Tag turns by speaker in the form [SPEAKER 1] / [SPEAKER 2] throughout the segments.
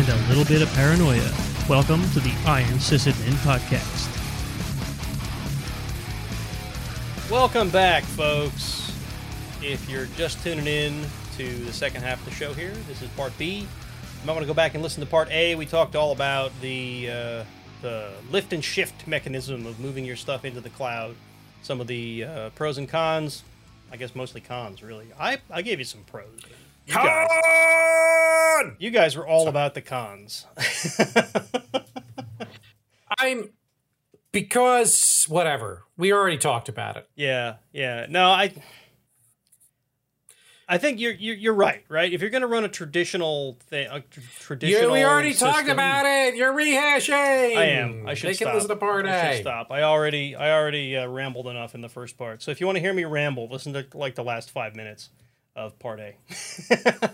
[SPEAKER 1] and a little bit of paranoia. Welcome to the Iron Sysadmin Podcast.
[SPEAKER 2] Welcome back, folks. If you're just tuning in to the second half of the show here, this is part B. You might want to go back and listen to part A. We talked all about the uh, the lift and shift mechanism of moving your stuff into the cloud. Some of the uh, pros and cons. I guess mostly cons, really. I, I gave you some pros. You guys,
[SPEAKER 3] Con!
[SPEAKER 2] you guys were all about the cons.
[SPEAKER 3] I'm because whatever. We already talked about it.
[SPEAKER 2] Yeah, yeah. No, I I think you're you're, you're right, right? If you're going to run a traditional thing, a tr- traditional
[SPEAKER 3] You, we already talked about it. You're rehashing.
[SPEAKER 2] I am. I should stop.
[SPEAKER 3] listen to part
[SPEAKER 2] I
[SPEAKER 3] A.
[SPEAKER 2] should stop. I already I already uh, rambled enough in the first part. So if you want to hear me ramble, listen to like the last 5 minutes of part A.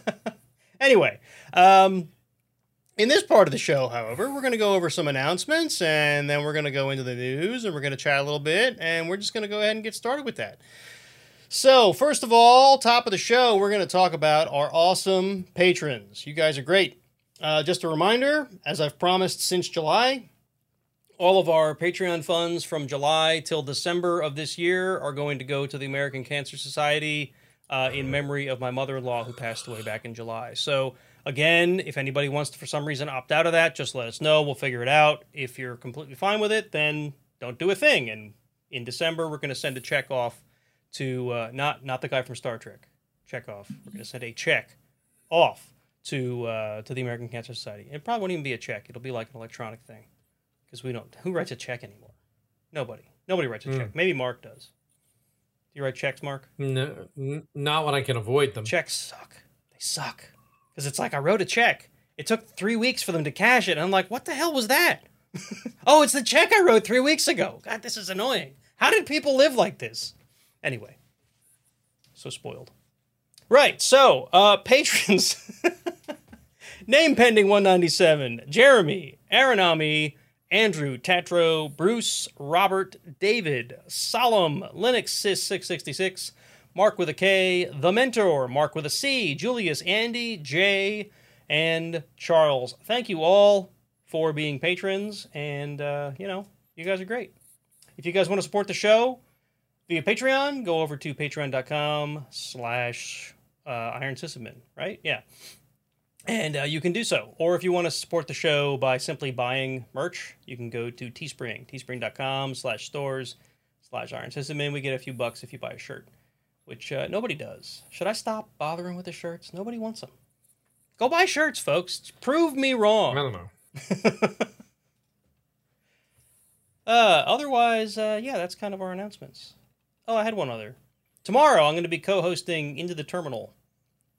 [SPEAKER 2] anyway, um in this part of the show, however, we're going to go over some announcements and then we're going to go into the news and we're going to chat a little bit and we're just going to go ahead and get started with that. So, first of all, top of the show, we're going to talk about our awesome patrons. You guys are great. Uh, just a reminder, as I've promised since July, all of our Patreon funds from July till December of this year are going to go to the American Cancer Society uh, in memory of my mother in law who passed away back in July. So, again, if anybody wants to, for some reason, opt out of that, just let us know. We'll figure it out. If you're completely fine with it, then don't do a thing. And in December, we're going to send a check off to uh, not not the guy from Star Trek, check off. We're going to send a check off to uh, to the American Cancer Society. It probably won't even be a check. It'll be like an electronic thing because we don't. Who writes a check anymore? Nobody. Nobody writes a check. Maybe Mark does. Do you write checks, Mark?
[SPEAKER 3] No, n- not when I can avoid them.
[SPEAKER 2] Checks suck. They suck because it's like I wrote a check. It took three weeks for them to cash it, and I'm like, what the hell was that? oh, it's the check I wrote three weeks ago. God, this is annoying. How did people live like this? Anyway, so spoiled. Right, so uh patrons. Name pending 197. Jeremy, Aranami, Andrew, Tatro, Bruce, Robert, David, Solemn, Linux Sys 666, Mark with a K, The Mentor, Mark with a C, Julius, Andy, Jay, and Charles. Thank you all for being patrons, and uh, you know, you guys are great. If you guys want to support the show via Patreon, go over to patreon.com slash uh, Iron right? Yeah. And uh, you can do so. Or if you want to support the show by simply buying merch, you can go to Teespring, teespring.com slash stores slash Iron Sysadmin. We get a few bucks if you buy a shirt, which uh, nobody does. Should I stop bothering with the shirts? Nobody wants them. Go buy shirts, folks. Prove me wrong.
[SPEAKER 3] I don't know.
[SPEAKER 2] Uh, otherwise, uh, yeah, that's kind of our announcements. Oh, I had one other. Tomorrow, I'm going to be co-hosting Into the Terminal,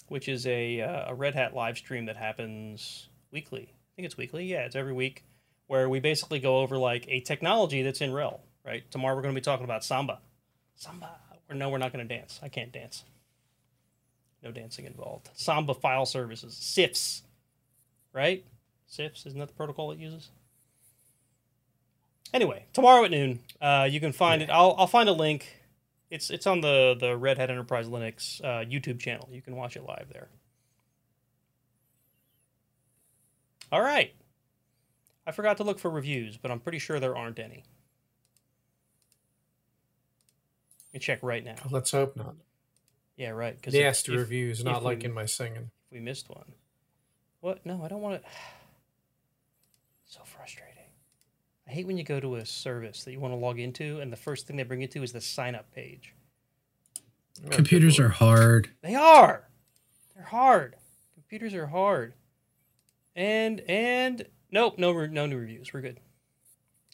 [SPEAKER 2] which is a uh, a Red Hat live stream that happens weekly. I think it's weekly. Yeah, it's every week, where we basically go over like a technology that's in RHEL. Right. Tomorrow, we're going to be talking about Samba. Samba. Or no, we're not going to dance. I can't dance. No dancing involved. Samba file services, CIFS. Right? CIFS isn't that the protocol it uses? Anyway, tomorrow at noon, uh, you can find it. I'll, I'll find a link. It's it's on the the Red Hat Enterprise Linux uh, YouTube channel. You can watch it live there. All right. I forgot to look for reviews, but I'm pretty sure there aren't any. Let me check right now.
[SPEAKER 3] Let's hope not.
[SPEAKER 2] Yeah, right. Because
[SPEAKER 3] Nasty reviews, not
[SPEAKER 2] if
[SPEAKER 3] like
[SPEAKER 2] we-
[SPEAKER 3] in my singing.
[SPEAKER 2] if we missed one. What? No, I don't want to. So frustrating. I hate when you go to a service that you want to log into, and the first thing they bring you to is the sign up page.
[SPEAKER 4] Computers are hard.
[SPEAKER 2] They are. They're hard. Computers are hard. And and nope, no no new reviews. We're good.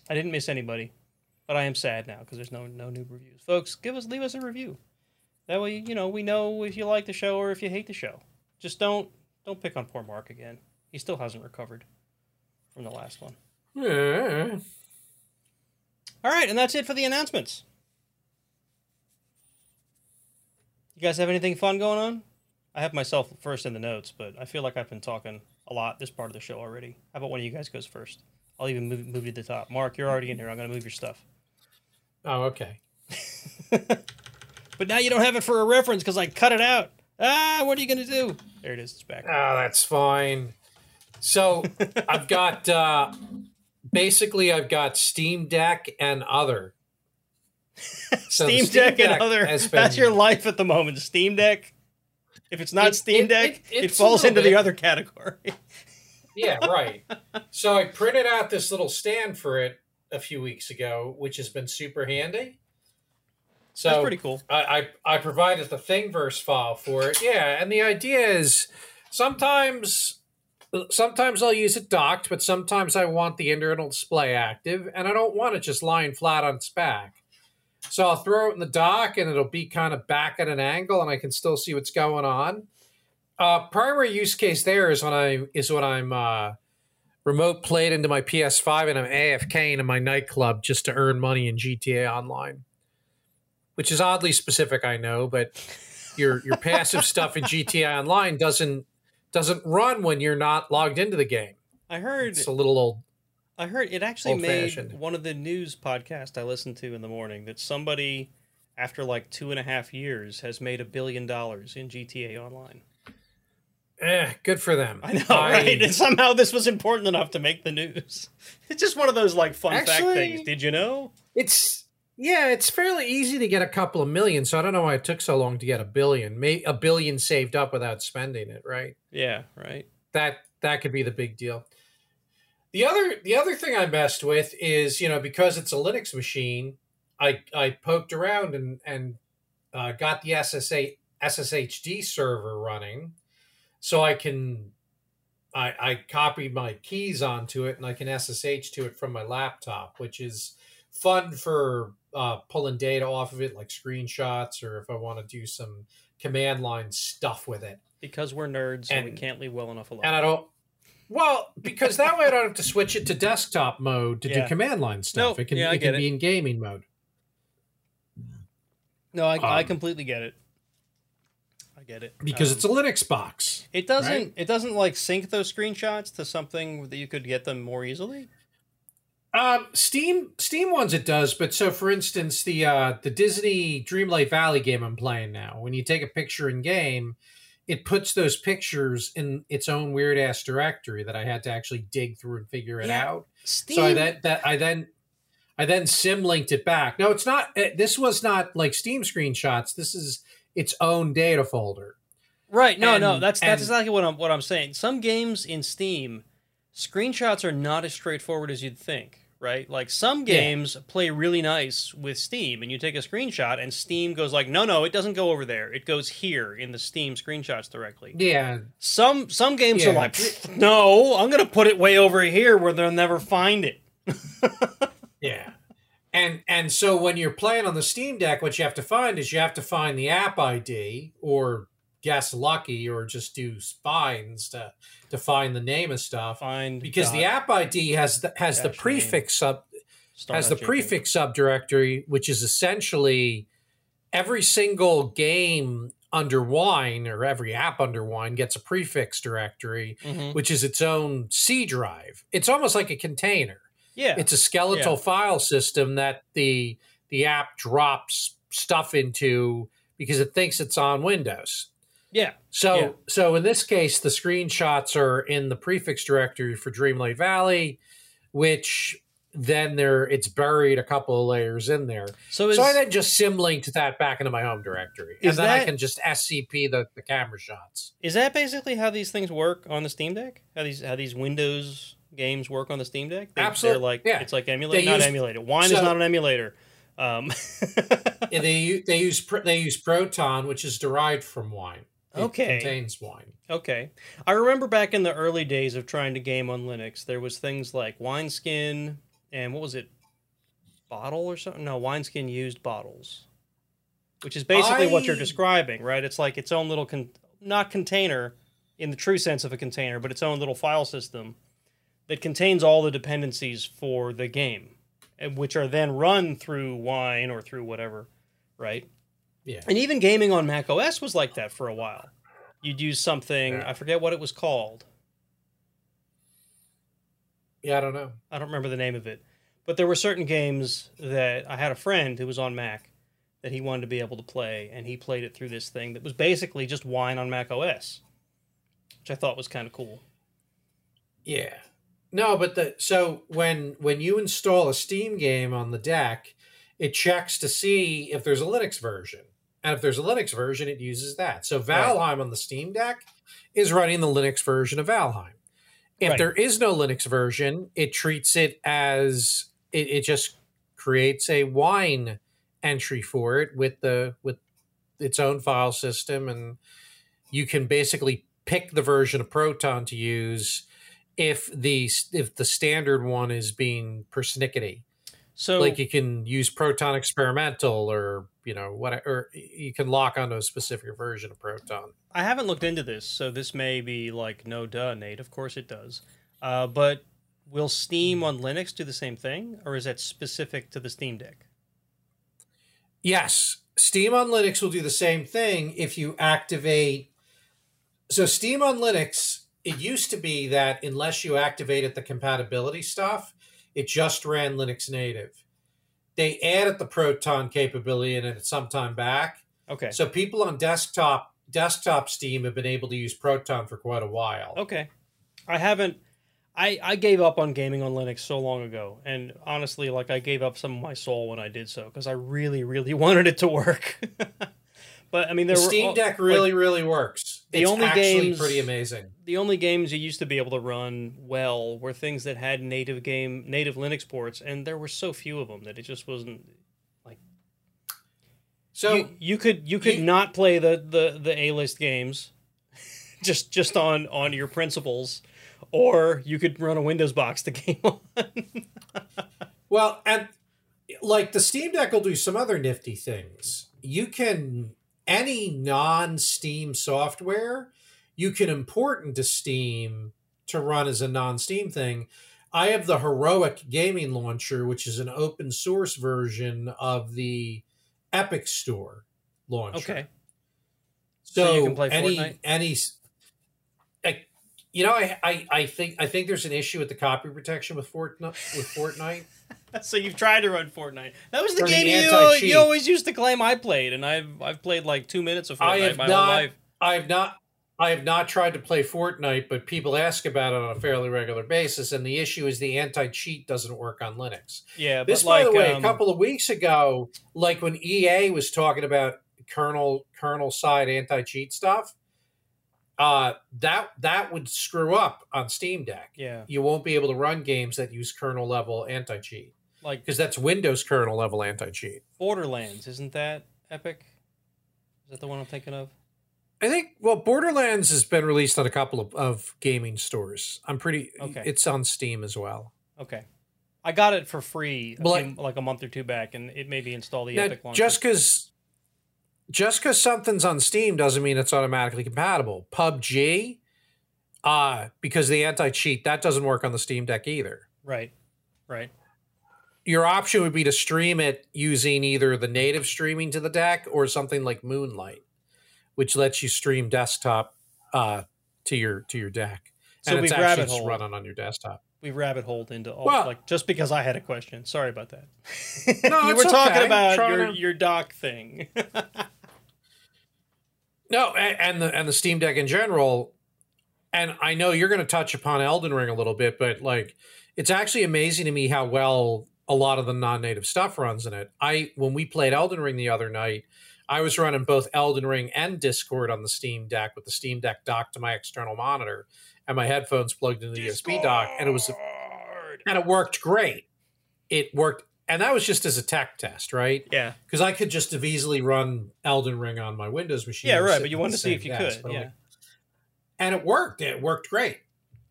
[SPEAKER 2] I didn't miss anybody, but I am sad now because there's no no new reviews. Folks, give us leave us a review. That way, you know, we know if you like the show or if you hate the show. Just don't don't pick on poor Mark again. He still hasn't recovered from the last one.
[SPEAKER 3] Yeah.
[SPEAKER 2] All right, and that's it for the announcements. You guys have anything fun going on? I have myself first in the notes, but I feel like I've been talking a lot this part of the show already. How about one of you guys goes first? I'll even move, move you to the top. Mark, you're already in here. I'm going to move your stuff.
[SPEAKER 3] Oh, okay.
[SPEAKER 2] But now you don't have it for a reference because I cut it out. Ah, what are you going to do? There it is. It's back.
[SPEAKER 3] Oh, that's fine. So I've got uh, basically I've got Steam Deck and other. So the
[SPEAKER 2] Steam, Deck, and other.
[SPEAKER 3] has
[SPEAKER 2] That's your life at the moment. Steam Deck. If it's not
[SPEAKER 3] It-
[SPEAKER 2] Steam
[SPEAKER 3] it-
[SPEAKER 2] Deck,
[SPEAKER 3] it-
[SPEAKER 2] it, falls into the other category.
[SPEAKER 3] Yeah, right. so I printed out this little stand for it a few weeks ago, which has been super handy. So
[SPEAKER 2] That's pretty cool.
[SPEAKER 3] I, I I provided the Thingiverse file for it. Yeah, and the idea is sometimes sometimes I'll use it docked, but sometimes I want the internal display active, and I don't want it just lying flat on its back. So I'll throw it in the dock, and it'll be kind of back at an angle, and I can still see what's going on. Uh, primary use case there is when I is when I'm uh, remote played into my PS5 and I'm AFK in my nightclub just to earn money in GTA Online, which is oddly specific, I know, but your your passive stuff in GTA Online doesn't doesn't run when you're not logged into the game.
[SPEAKER 2] I heard.
[SPEAKER 3] It's a little old.
[SPEAKER 2] I heard it actually made
[SPEAKER 3] old-fashioned.
[SPEAKER 2] one of the news podcasts I listened to in the morning that somebody, after like two and a half years, has made a billion dollars in GTA Online.
[SPEAKER 3] Eh, good for them.
[SPEAKER 2] I know, right? And somehow this was important enough to make the news. It's just one of those like fun fact things. Did you know?
[SPEAKER 3] It's yeah, it's fairly easy to get a couple of million. So I don't know why it took so long to get a billion. May a billion saved up without spending it, right?
[SPEAKER 2] Yeah, right.
[SPEAKER 3] that that could be the big deal. The other the other thing I messed with is you know because it's a Linux machine, I I poked around and and uh, got the SSA SSHD server running, so I can I I copied my keys onto it and I can SSH to it from my laptop, which is fun for uh, pulling data off of it like screenshots or if I want to do some command line stuff with it.
[SPEAKER 2] Because we're nerds and, we can't leave well enough alone.
[SPEAKER 3] And I don't. Well, because that way I don't have to switch it to desktop mode to
[SPEAKER 2] Yeah.
[SPEAKER 3] do command line stuff.
[SPEAKER 2] Nope.
[SPEAKER 3] It can,
[SPEAKER 2] Yeah,
[SPEAKER 3] it can
[SPEAKER 2] get
[SPEAKER 3] be in gaming mode.
[SPEAKER 2] no, I, I
[SPEAKER 3] um,
[SPEAKER 2] completely get it. I get it
[SPEAKER 3] Because
[SPEAKER 2] Um,
[SPEAKER 3] it's a Linux box.
[SPEAKER 2] It doesn't.
[SPEAKER 3] right?
[SPEAKER 2] It doesn't like sync those screenshots to something that you could get them more easily.
[SPEAKER 3] Um, Steam Steam ones it does, but so for instance, the uh, the Disney Dreamlight Valley game I'm playing now, when you take a picture in game, it puts those pictures in its own weird ass directory that I had to actually dig through and figure it
[SPEAKER 2] Yeah.
[SPEAKER 3] out.
[SPEAKER 2] Steam.
[SPEAKER 3] So I that that I then I then symlinked it back. No, it's not. eh, This was not like Steam screenshots. This is its own data folder.
[SPEAKER 2] right? No, no.
[SPEAKER 3] and-
[SPEAKER 2] That's
[SPEAKER 3] and-
[SPEAKER 2] that's exactly what I'm what I'm saying. Some games in Steam, screenshots are not as straightforward as you'd think. Right? Like some
[SPEAKER 3] Yeah.
[SPEAKER 2] games play really nice with Steam, and you take a screenshot, and Steam goes like, "No, no, it doesn't go over there. It goes here in the Steam screenshots directly."
[SPEAKER 3] Yeah,
[SPEAKER 2] Some some games are like, "No, I'm gonna put it way over here where they'll never find it."
[SPEAKER 3] yeah. And and so when you're playing on the Steam Deck, what you have to find is you have to find the app ID or guess lucky or just do finds to to find the name of stuff
[SPEAKER 2] Find
[SPEAKER 3] because the app ID has the has the
[SPEAKER 2] dash name.
[SPEAKER 3] prefix sub
[SPEAKER 2] star
[SPEAKER 3] has the prefix subdirectory, which is essentially every single game under wine or every app under wine gets a prefix directory,
[SPEAKER 2] Mhm.
[SPEAKER 3] which is its own C drive. It's almost like a container.
[SPEAKER 2] Yeah,
[SPEAKER 3] It's a skeletal
[SPEAKER 2] Yeah.
[SPEAKER 3] file system that the the app drops stuff into because it thinks it's on Windows.
[SPEAKER 2] Yeah,
[SPEAKER 3] So
[SPEAKER 2] Yeah.
[SPEAKER 3] so in this case, the screenshots are in the prefix directory for Dreamlight Valley, which then there it's buried a couple of layers in there.
[SPEAKER 2] So is
[SPEAKER 3] so I then just symlinked that back into my home directory, and then I can just SCP the, the camera shots.
[SPEAKER 2] is that basically how these things work on the Steam Deck? How these how these Windows games work on the Steam Deck? They,
[SPEAKER 3] Absolute-
[SPEAKER 2] They're like
[SPEAKER 3] yeah.
[SPEAKER 2] it's like emulator, not
[SPEAKER 3] use-
[SPEAKER 2] emulator. Wine is not an emulator. Um,
[SPEAKER 3] Yeah, they they use they use Proton, which is derived from wine. It
[SPEAKER 2] Okay.
[SPEAKER 3] contains wine.
[SPEAKER 2] okay, I remember back in the early days of trying to game on Linux, there was things like wineskin and what was it, bottle or something? No, wineskin used bottles, which is basically what you're describing, right? It's like its own little con- not container in the true sense of a container, but its own little file system that contains all the dependencies for the game, which are then run through Wine or through whatever, right?
[SPEAKER 3] Yeah.
[SPEAKER 2] And even gaming on Mac OS was like that for a while. You'd use something,
[SPEAKER 3] Yeah.
[SPEAKER 2] I forget what it was called.
[SPEAKER 3] Yeah, I don't know.
[SPEAKER 2] I don't remember the name of it. But there were certain games that I had a friend who was on Mac that he wanted to be able to play, and he played it through this thing that was basically just Wine on Mac OS, which I thought was kind of cool.
[SPEAKER 3] Yeah. No, but the so when when you install a Steam game on the deck, it checks to see if there's a Linux version. And if there's a Linux version, it uses that. So Valheim on the Steam Deck is running the Linux version of Valheim. If
[SPEAKER 2] Right.
[SPEAKER 3] there is no Linux version, it treats it as it, it just creates a wine entry for it with the with its own file system and you can basically pick the version of Proton to use if the if the standard one is being persnickety.
[SPEAKER 2] So
[SPEAKER 3] like you can use Proton Experimental or you know what or you can lock onto a specific version of Proton.
[SPEAKER 2] I haven't looked into this, so this may be like no duh, Nate. Of course it does. Uh, but will Steam on Linux do the same thing, or is that specific to the Steam Deck?
[SPEAKER 3] Yes, Steam on Linux will do the same thing if you activate. So, Steam on Linux, it used to be that unless you activated the compatibility stuff, it just ran Linux native. They added the Proton capability in it some time back.
[SPEAKER 2] Okay.
[SPEAKER 3] So, people on desktop desktop Steam have been able to use Proton for quite a while.
[SPEAKER 2] Okay. I haven't. I I gave up on gaming on Linux so long ago, and honestly, like I gave up some of my soul when I did so because I really, really wanted it to work. but I mean, there
[SPEAKER 3] The
[SPEAKER 2] were
[SPEAKER 3] Steam
[SPEAKER 2] all-
[SPEAKER 3] Deck really, really works.
[SPEAKER 2] the
[SPEAKER 3] it's
[SPEAKER 2] only
[SPEAKER 3] actually
[SPEAKER 2] games-
[SPEAKER 3] pretty amazing.
[SPEAKER 2] the only games you used to be able to run well were things that had native game native Linux ports, and there were so few of them that it just wasn't. Like.
[SPEAKER 3] So
[SPEAKER 2] you, you could you could
[SPEAKER 3] you-
[SPEAKER 2] not play the the the A list games, just just on on your principles, or you could run a Windows box to game on.
[SPEAKER 3] Well, and like the Steam Deck will do some other nifty things. You can any non-Steam software you can import into Steam to run as a non-Steam thing. I have the Heroic Gaming Launcher, which is an open source version of the Epic Store launcher.
[SPEAKER 2] okay.
[SPEAKER 3] So,
[SPEAKER 2] So you can play
[SPEAKER 3] any
[SPEAKER 2] Fortnite?
[SPEAKER 3] any you know, I, I I think I think there's an issue with the copy protection with Fortnite with Fortnite.
[SPEAKER 2] So you've tried to run Fortnite. That was the game you, you always used to claim I played, and I've I've played like two minutes of
[SPEAKER 3] I
[SPEAKER 2] Fortnite
[SPEAKER 3] have
[SPEAKER 2] my whole life.
[SPEAKER 3] I have not. I have not tried to play Fortnite, but people ask about it on a fairly regular basis, and the issue is the anti-cheat doesn't work on Linux.
[SPEAKER 2] Yeah,
[SPEAKER 3] This,
[SPEAKER 2] but like
[SPEAKER 3] by the way,
[SPEAKER 2] um,
[SPEAKER 3] a couple of weeks ago, like when EA was talking about kernel kernel side anti-cheat stuff, uh, that that would screw up on Steam Deck.
[SPEAKER 2] Yeah,
[SPEAKER 3] You won't be able to run games that use kernel level anti-cheat
[SPEAKER 2] like
[SPEAKER 3] because that's Windows kernel level anti-cheat.
[SPEAKER 2] Borderlands, isn't that Epic? Is that the one I'm thinking of?
[SPEAKER 3] I think well, Borderlands has been released on a couple of, of gaming stores. I'm pretty.
[SPEAKER 2] Okay.
[SPEAKER 3] It's on Steam as well.
[SPEAKER 2] Okay, I got it for free
[SPEAKER 3] Well,
[SPEAKER 2] few- like a month or two back, and it made me install the
[SPEAKER 3] Now,
[SPEAKER 2] Epic launcher.
[SPEAKER 3] just because just because something's on Steam doesn't mean it's automatically compatible. PUBG, uh, because the anti cheat that doesn't work on the Steam Deck either.
[SPEAKER 2] right, right.
[SPEAKER 3] Your option would be to stream it using either the native streaming to the deck or something like Moonlight, which lets you stream desktop uh, to your to your deck.
[SPEAKER 2] So
[SPEAKER 3] and
[SPEAKER 2] we
[SPEAKER 3] it's
[SPEAKER 2] rabbit
[SPEAKER 3] actually just running on your desktop.
[SPEAKER 2] We rabbit holed into all
[SPEAKER 3] Well-
[SPEAKER 2] like just because I had a question. Sorry about that.
[SPEAKER 3] No,
[SPEAKER 2] you were talking
[SPEAKER 3] okay.
[SPEAKER 2] about your
[SPEAKER 3] to-
[SPEAKER 2] your dock thing.
[SPEAKER 3] No, and the and the Steam Deck in general. And I know you're going to touch upon Elden Ring a little bit, but like it's actually amazing to me how well a lot of the non-native stuff runs in it. I when we played Elden Ring the other night, I was running both Elden Ring and Discord on the Steam Deck with the Steam Deck docked to my external monitor and my headphones plugged into the USB dock, and it was and it worked great. It worked, and that was just as a tech test, right?
[SPEAKER 2] yeah,
[SPEAKER 3] because I could just have easily run Elden Ring on my Windows machine.
[SPEAKER 2] yeah, right. But you wanted to see if you
[SPEAKER 3] desk,
[SPEAKER 2] could. Yeah.
[SPEAKER 3] like- and it worked. It worked great.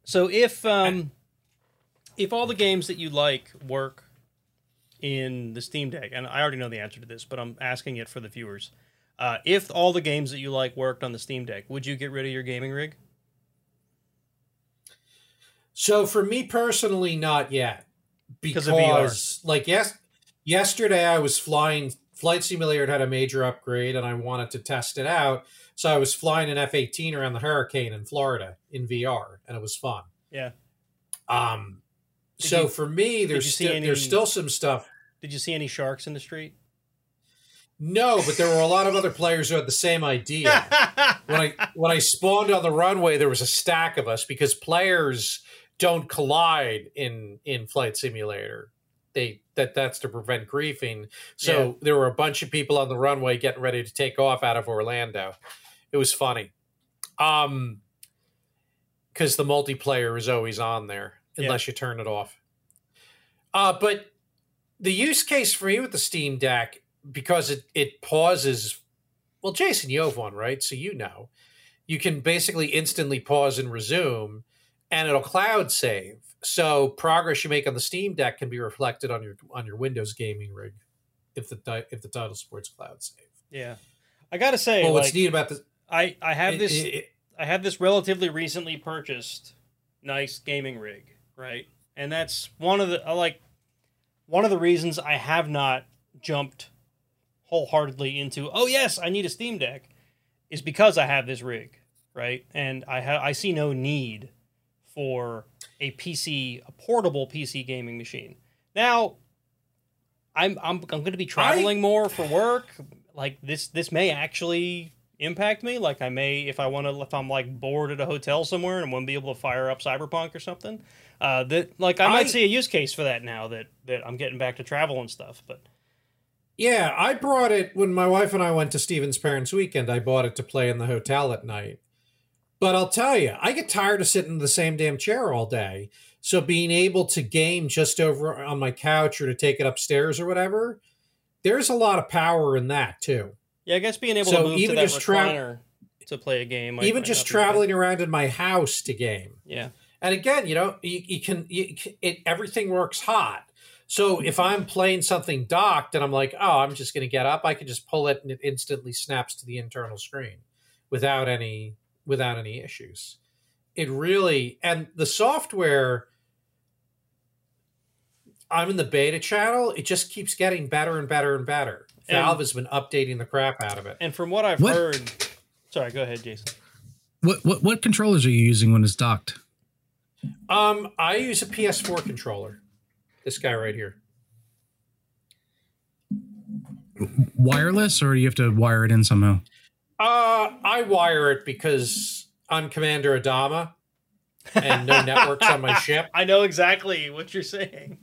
[SPEAKER 2] So if um if all the games that you like work in the Steam Deck, and I already know the answer to this, but I'm asking it for the viewers. Uh, if all the games that you like worked on the Steam Deck, would you get rid of your gaming rig?
[SPEAKER 3] So for me personally, not yet,
[SPEAKER 2] Because of VR.
[SPEAKER 3] like yes, yesterday I was flying. Flight Simulator had a major upgrade, and I wanted to test it out. So I was flying an F eighteen around the hurricane in Florida in VR, and it was fun.
[SPEAKER 2] Yeah.
[SPEAKER 3] Um.
[SPEAKER 2] Did
[SPEAKER 3] so
[SPEAKER 2] you-
[SPEAKER 3] for me, there's still
[SPEAKER 2] any-
[SPEAKER 3] there's still some stuff.
[SPEAKER 2] Did you see any sharks in the street?
[SPEAKER 3] No, but there were a lot of other players who had the same idea. when I when I spawned on the runway, there was a stack of us because players don't collide in in Flight Simulator. They that that's to prevent griefing. So
[SPEAKER 2] Yeah.
[SPEAKER 3] there were a bunch of people on the runway getting ready to take off out of Orlando. It was funny. Um because the multiplayer is always on there
[SPEAKER 2] Yeah.
[SPEAKER 3] unless you turn it off. Uh but the use case for me with the Steam Deck because it it pauses well Jason you have one, right? So you know. You can basically instantly pause and resume and it'll cloud save. So progress you make on the Steam Deck can be reflected on your on your Windows gaming rig if the if the title supports cloud save.
[SPEAKER 2] Yeah. I gotta say,
[SPEAKER 3] well, what's
[SPEAKER 2] like,
[SPEAKER 3] neat about the
[SPEAKER 2] I I have
[SPEAKER 3] it-
[SPEAKER 2] this
[SPEAKER 3] it- it-
[SPEAKER 2] I have this relatively recently purchased nice gaming rig, right? And that's one of the I like one of the reasons I have not jumped wholeheartedly into oh yes, I need a Steam Deck is because I have this rig, right? And I ha- I see no need for a PC, a portable PC gaming machine. Now, I'm I'm I'm going to be traveling more for work. Like this this may actually impact me. Like I may if I want to if I'm like bored at a hotel somewhere and want to be able to fire up Cyberpunk or something. Uh, that like I might
[SPEAKER 3] I-
[SPEAKER 2] see a use case for that now that that I'm getting back to travel and stuff. But
[SPEAKER 3] yeah, I brought it when my wife and I went to Steven's parents' weekend. I bought it to play in the hotel at night. But I'll tell you, I get tired of sitting in the same damn chair all day. So being able to game just over on my couch or to take it upstairs or whatever, there's a lot of power in that too.
[SPEAKER 2] yeah, I guess being able
[SPEAKER 3] So
[SPEAKER 2] to move
[SPEAKER 3] even
[SPEAKER 2] to
[SPEAKER 3] just tra-
[SPEAKER 2] to play a game,
[SPEAKER 3] Even just traveling around in my house to game.
[SPEAKER 2] Yeah,
[SPEAKER 3] And again, you know, you, you can you, it everything works hot. So if I'm playing something docked and I'm like, oh, I'm just going to get up, I can just pull it and it instantly snaps to the internal screen without any without any issues. It really and the software. I'm in the beta channel. It just keeps getting better and better and better.
[SPEAKER 2] And-
[SPEAKER 3] Valve has been updating the crap out of it.
[SPEAKER 2] and from what I've
[SPEAKER 4] What?
[SPEAKER 2] heard, sorry, go ahead, Jason.
[SPEAKER 4] What what what controllers are you using when it's docked?
[SPEAKER 3] Um, I use a PS4 controller. This guy right here.
[SPEAKER 4] Wireless, or you have to wire it in somehow?
[SPEAKER 3] Uh, I wire it because I'm Commander Adama and no networks on my ship.
[SPEAKER 2] I know exactly what you're saying.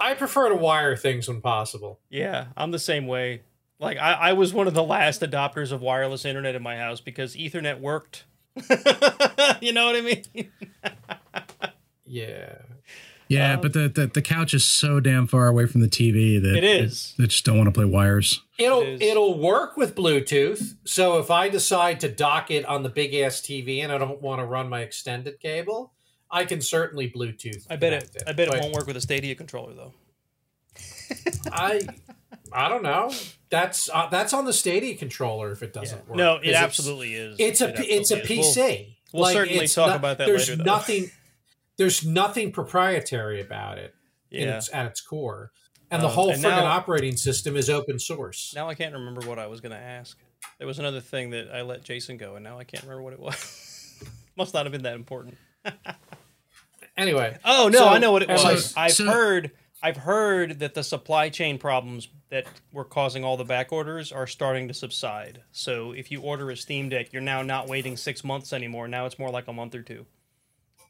[SPEAKER 3] I prefer to wire things when possible.
[SPEAKER 2] Yeah, I'm the same way. Like I, I was one of the last adopters of wireless internet in my house because Ethernet worked. you know what I mean?
[SPEAKER 3] Yeah.
[SPEAKER 4] Yeah,
[SPEAKER 2] Um,
[SPEAKER 4] but the, the the couch is so damn far away from the TV that
[SPEAKER 2] It is.
[SPEAKER 4] I just don't want to play wires.
[SPEAKER 3] It'll
[SPEAKER 2] It is.
[SPEAKER 3] it'll work with Bluetooth. So if I decide to dock it on the big ass TV and I don't want to run my extended cable, I can certainly Bluetooth.
[SPEAKER 2] I bet
[SPEAKER 3] connect
[SPEAKER 2] it. I bet it won't work with a Stadia controller though.
[SPEAKER 3] I I don't know. That's uh, that's on the Stadia controller if it doesn't work.
[SPEAKER 2] No, it
[SPEAKER 3] it's-
[SPEAKER 2] absolutely is.
[SPEAKER 3] It's a
[SPEAKER 2] It
[SPEAKER 3] it's a. PC.
[SPEAKER 2] We'll- we'll certainly
[SPEAKER 3] it's
[SPEAKER 2] talk about that
[SPEAKER 3] There's
[SPEAKER 2] later, though.
[SPEAKER 3] nothing. There's nothing proprietary about it
[SPEAKER 2] yeah.
[SPEAKER 3] its, at its core, and the
[SPEAKER 2] Um,
[SPEAKER 3] whole
[SPEAKER 2] and
[SPEAKER 3] friggin' operating system is open source.
[SPEAKER 2] Now I can't remember what I was going to ask. There was another thing that I let Jason go, and now I can't remember what it was. Must not have been that important.
[SPEAKER 3] Anyway,
[SPEAKER 2] Oh no,
[SPEAKER 3] So-
[SPEAKER 2] I know what it was.
[SPEAKER 4] like-
[SPEAKER 2] I've
[SPEAKER 4] so-
[SPEAKER 2] heard. I've heard that the supply chain problems that were causing all the back orders are starting to subside. So if you order a Steam Deck, you're now not waiting six months anymore. Now it's more like a month or two.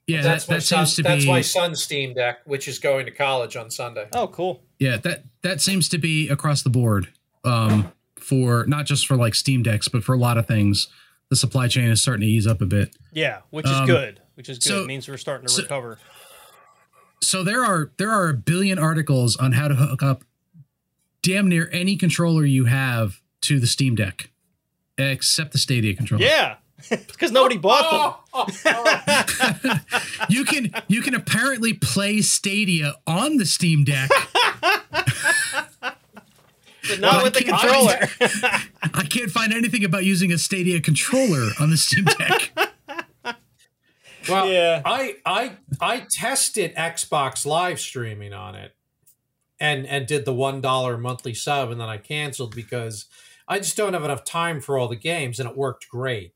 [SPEAKER 4] Yeah,
[SPEAKER 3] that's
[SPEAKER 4] that,
[SPEAKER 3] my
[SPEAKER 4] that
[SPEAKER 3] son,
[SPEAKER 4] seems to
[SPEAKER 3] that's
[SPEAKER 4] be
[SPEAKER 3] my son's Steam Deck, which is going to college on Sunday.
[SPEAKER 2] Oh, cool.
[SPEAKER 4] yeah that that seems to be across the board um, for not just for like Steam decks, but for a lot of things. The supply chain is starting to ease up a bit.
[SPEAKER 2] Yeah, which is
[SPEAKER 4] Um,
[SPEAKER 2] good. Which is good.
[SPEAKER 4] so-
[SPEAKER 2] it means we're starting to
[SPEAKER 4] so-
[SPEAKER 2] recover.
[SPEAKER 4] So there are there are a billion articles on how to hook up damn near any controller you have to the Steam Deck, except the Stadia controller.
[SPEAKER 2] Yeah, because nobody bought them.
[SPEAKER 3] Oh, oh, oh.
[SPEAKER 4] you can you can apparently play Stadia on the Steam Deck.
[SPEAKER 2] but not
[SPEAKER 4] Well,
[SPEAKER 2] with
[SPEAKER 4] I
[SPEAKER 2] the
[SPEAKER 4] can't-
[SPEAKER 2] controller.
[SPEAKER 4] I can't find anything about using a Stadia controller on the Steam Deck.
[SPEAKER 3] Well,
[SPEAKER 2] Yeah.
[SPEAKER 3] I I I tested Xbox live streaming on it, and and did the one dollar monthly sub, and then I canceled because I just don't have enough time for all the games, and it worked great.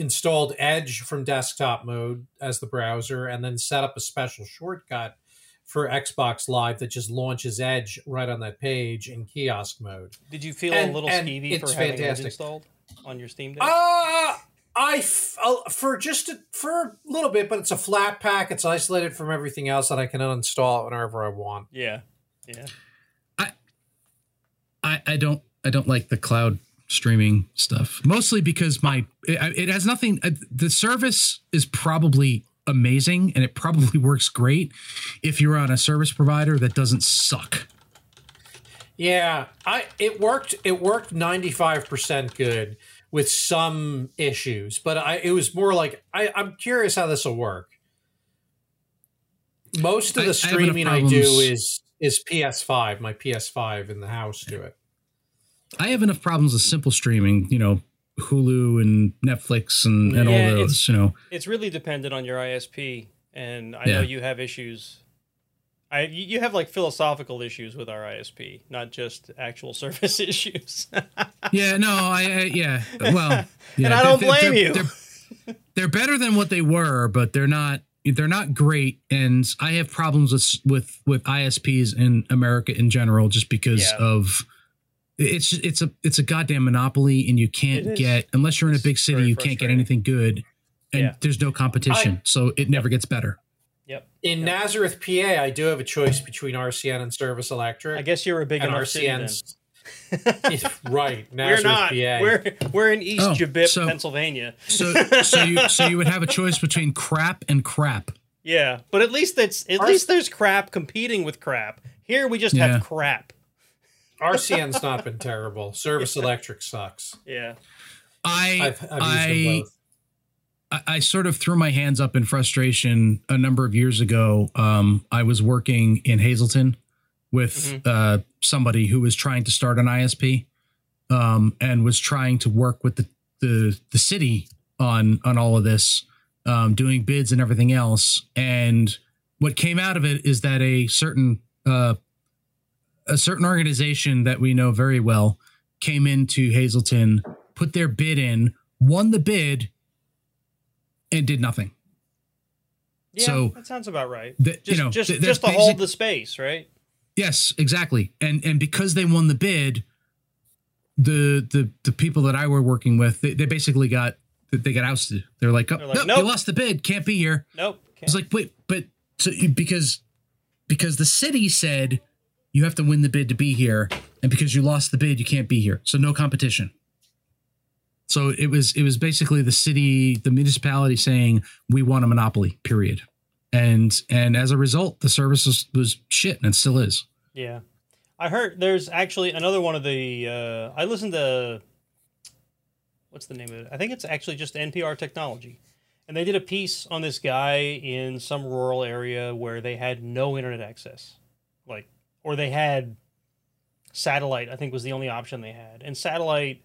[SPEAKER 3] Installed Edge from desktop mode as the browser, and then set up a special shortcut for Xbox Live that just launches Edge right on that page in kiosk mode.
[SPEAKER 2] Did you feel
[SPEAKER 3] And-
[SPEAKER 2] a little
[SPEAKER 3] and
[SPEAKER 2] skeevy for having Edge installed on your Steam Deck?
[SPEAKER 3] Ah, I f- uh, for just a, for a little bit, but it's a Flatpak. It's isolated from everything else, and I can uninstall it whenever I want.
[SPEAKER 2] Yeah. Yeah.
[SPEAKER 4] I, I don't I don't like the cloud streaming stuff mostly because my it, it has nothing uh, the service is probably amazing and it probably works great if you're on a service provider that doesn't suck
[SPEAKER 3] Yeah, I it worked. It worked ninety five percent good with some issues, but I it was more like I, I'm curious how this will work. Most of
[SPEAKER 4] I- I
[SPEAKER 3] the streaming I, do is is PS5. My PS5 in the house do it.
[SPEAKER 4] I have enough problems with simple streaming you know Hulu and Netflix and, and
[SPEAKER 2] Yeah,
[SPEAKER 4] all those you know
[SPEAKER 2] It's really dependent on your ISP, and I know you have issues. I you you have like philosophical issues with our ISP, not just actual service issues.
[SPEAKER 4] yeah no I, I yeah well yeah,
[SPEAKER 2] And I don't
[SPEAKER 4] they're-
[SPEAKER 2] blame
[SPEAKER 4] they're-
[SPEAKER 2] you.
[SPEAKER 4] they're, they're better than what they were but they're not they're not great and i have problems with with with isps in america in general just because
[SPEAKER 2] Yeah.
[SPEAKER 4] of it's it's a it's a goddamn monopoly and you can't get unless you're in a big city you can't get anything good and
[SPEAKER 2] Yeah.
[SPEAKER 4] there's no competition so it never gets better
[SPEAKER 2] yep.
[SPEAKER 3] In Nazareth, PA, I do have a choice between RCN and Service Electric.
[SPEAKER 2] I guess you're a big
[SPEAKER 3] and
[SPEAKER 2] enough city.
[SPEAKER 3] RCN's right.
[SPEAKER 2] We're not.
[SPEAKER 3] PA.
[SPEAKER 2] We're we're in East
[SPEAKER 4] Oh,
[SPEAKER 2] Jabip,
[SPEAKER 4] so-
[SPEAKER 2] Pennsylvania.
[SPEAKER 4] so so you so you would have a choice between crap and crap
[SPEAKER 2] Yeah, but at least that's at
[SPEAKER 3] Our-
[SPEAKER 2] least there's crap competing with crap. Here we just
[SPEAKER 4] Yeah.
[SPEAKER 2] have crap.
[SPEAKER 3] RCN's not been terrible. Service Electric sucks.
[SPEAKER 2] Yeah.
[SPEAKER 4] i
[SPEAKER 3] I've, I've used
[SPEAKER 4] i
[SPEAKER 3] them both.
[SPEAKER 4] I, I sort of threw my hands up in frustration a number of years ago. Um, I was working in Hazleton with
[SPEAKER 2] Mhm.
[SPEAKER 4] uh, somebody who was trying to start an ISP um, and was trying to work with the, the the city on on all of this, um, doing bids and everything else. And what came out of it is that a certain uh, a certain organization that we know very well came into Hazleton, put their bid in, won the bid, and did nothing.
[SPEAKER 2] Yeah,
[SPEAKER 4] So-
[SPEAKER 2] that sounds about right.
[SPEAKER 4] The-
[SPEAKER 2] Just
[SPEAKER 4] you know,
[SPEAKER 2] just
[SPEAKER 4] th-
[SPEAKER 2] just to
[SPEAKER 4] that's
[SPEAKER 2] hold the space, right?
[SPEAKER 4] Yes, exactly. And and because they won the bid, the the the people that I were working with, they, they basically got they got ousted. They're like, oh,
[SPEAKER 2] They're like,
[SPEAKER 4] no,
[SPEAKER 2] "Nope."
[SPEAKER 4] you lost the bid, can't be here.
[SPEAKER 2] Nope.
[SPEAKER 4] It's like, wait, but so because because the city said you have to win the bid to be here, and because you lost the bid, you can't be here. So no competition. So it was it was basically the city, the municipality saying we want a monopoly. Period. And and as a result, the service was, was shit, and still is.
[SPEAKER 2] Yeah. I heard there's actually another one of the uh I listened to what's the name of it? I think it's actually just NPR technology. And they did a piece on this guy in some rural area where they had no internet access. Like or they had satellite, I think was the only option they had. And satellite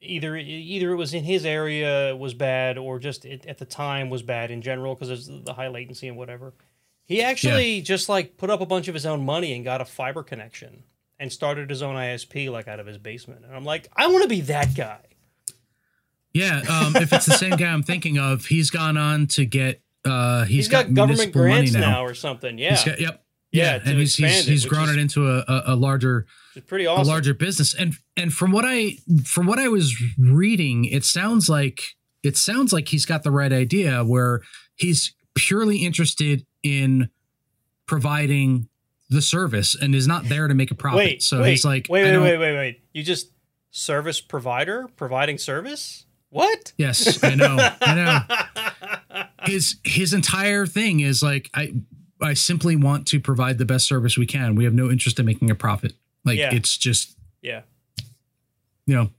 [SPEAKER 2] either either it was in his area was bad or just it, at the time was bad in general because of the high latency and whatever. He actually just like put up a bunch of his own money and got a fiber connection and started his own ISP like out of his basement. And I'm like, I want to be that guy.
[SPEAKER 4] Yeah, um, if it's the same guy I'm thinking of, he's gone on to get uh,
[SPEAKER 2] he's got, government
[SPEAKER 4] municipal money
[SPEAKER 2] grants now. or something. Yeah,
[SPEAKER 4] He's got, yep.
[SPEAKER 2] Yeah,
[SPEAKER 4] Yeah, and he's he's, he's grown
[SPEAKER 2] is-
[SPEAKER 4] it into a, a, larger
[SPEAKER 2] pretty
[SPEAKER 4] a larger business. And and from what I from what I was reading, it sounds like it sounds like he's got the right idea where he's purely interested in providing the service and is not there to make a profit.
[SPEAKER 2] wait,
[SPEAKER 4] so
[SPEAKER 2] wait,
[SPEAKER 4] he's like,
[SPEAKER 2] wait, wait, wait, wait, wait. You just service provider providing service? What?
[SPEAKER 4] Yes, I know, I know. his his entire thing is like I I simply want to provide the best service we can. We have no interest in making a profit. Like
[SPEAKER 2] Yeah.
[SPEAKER 4] it's just
[SPEAKER 2] yeah.
[SPEAKER 4] you know,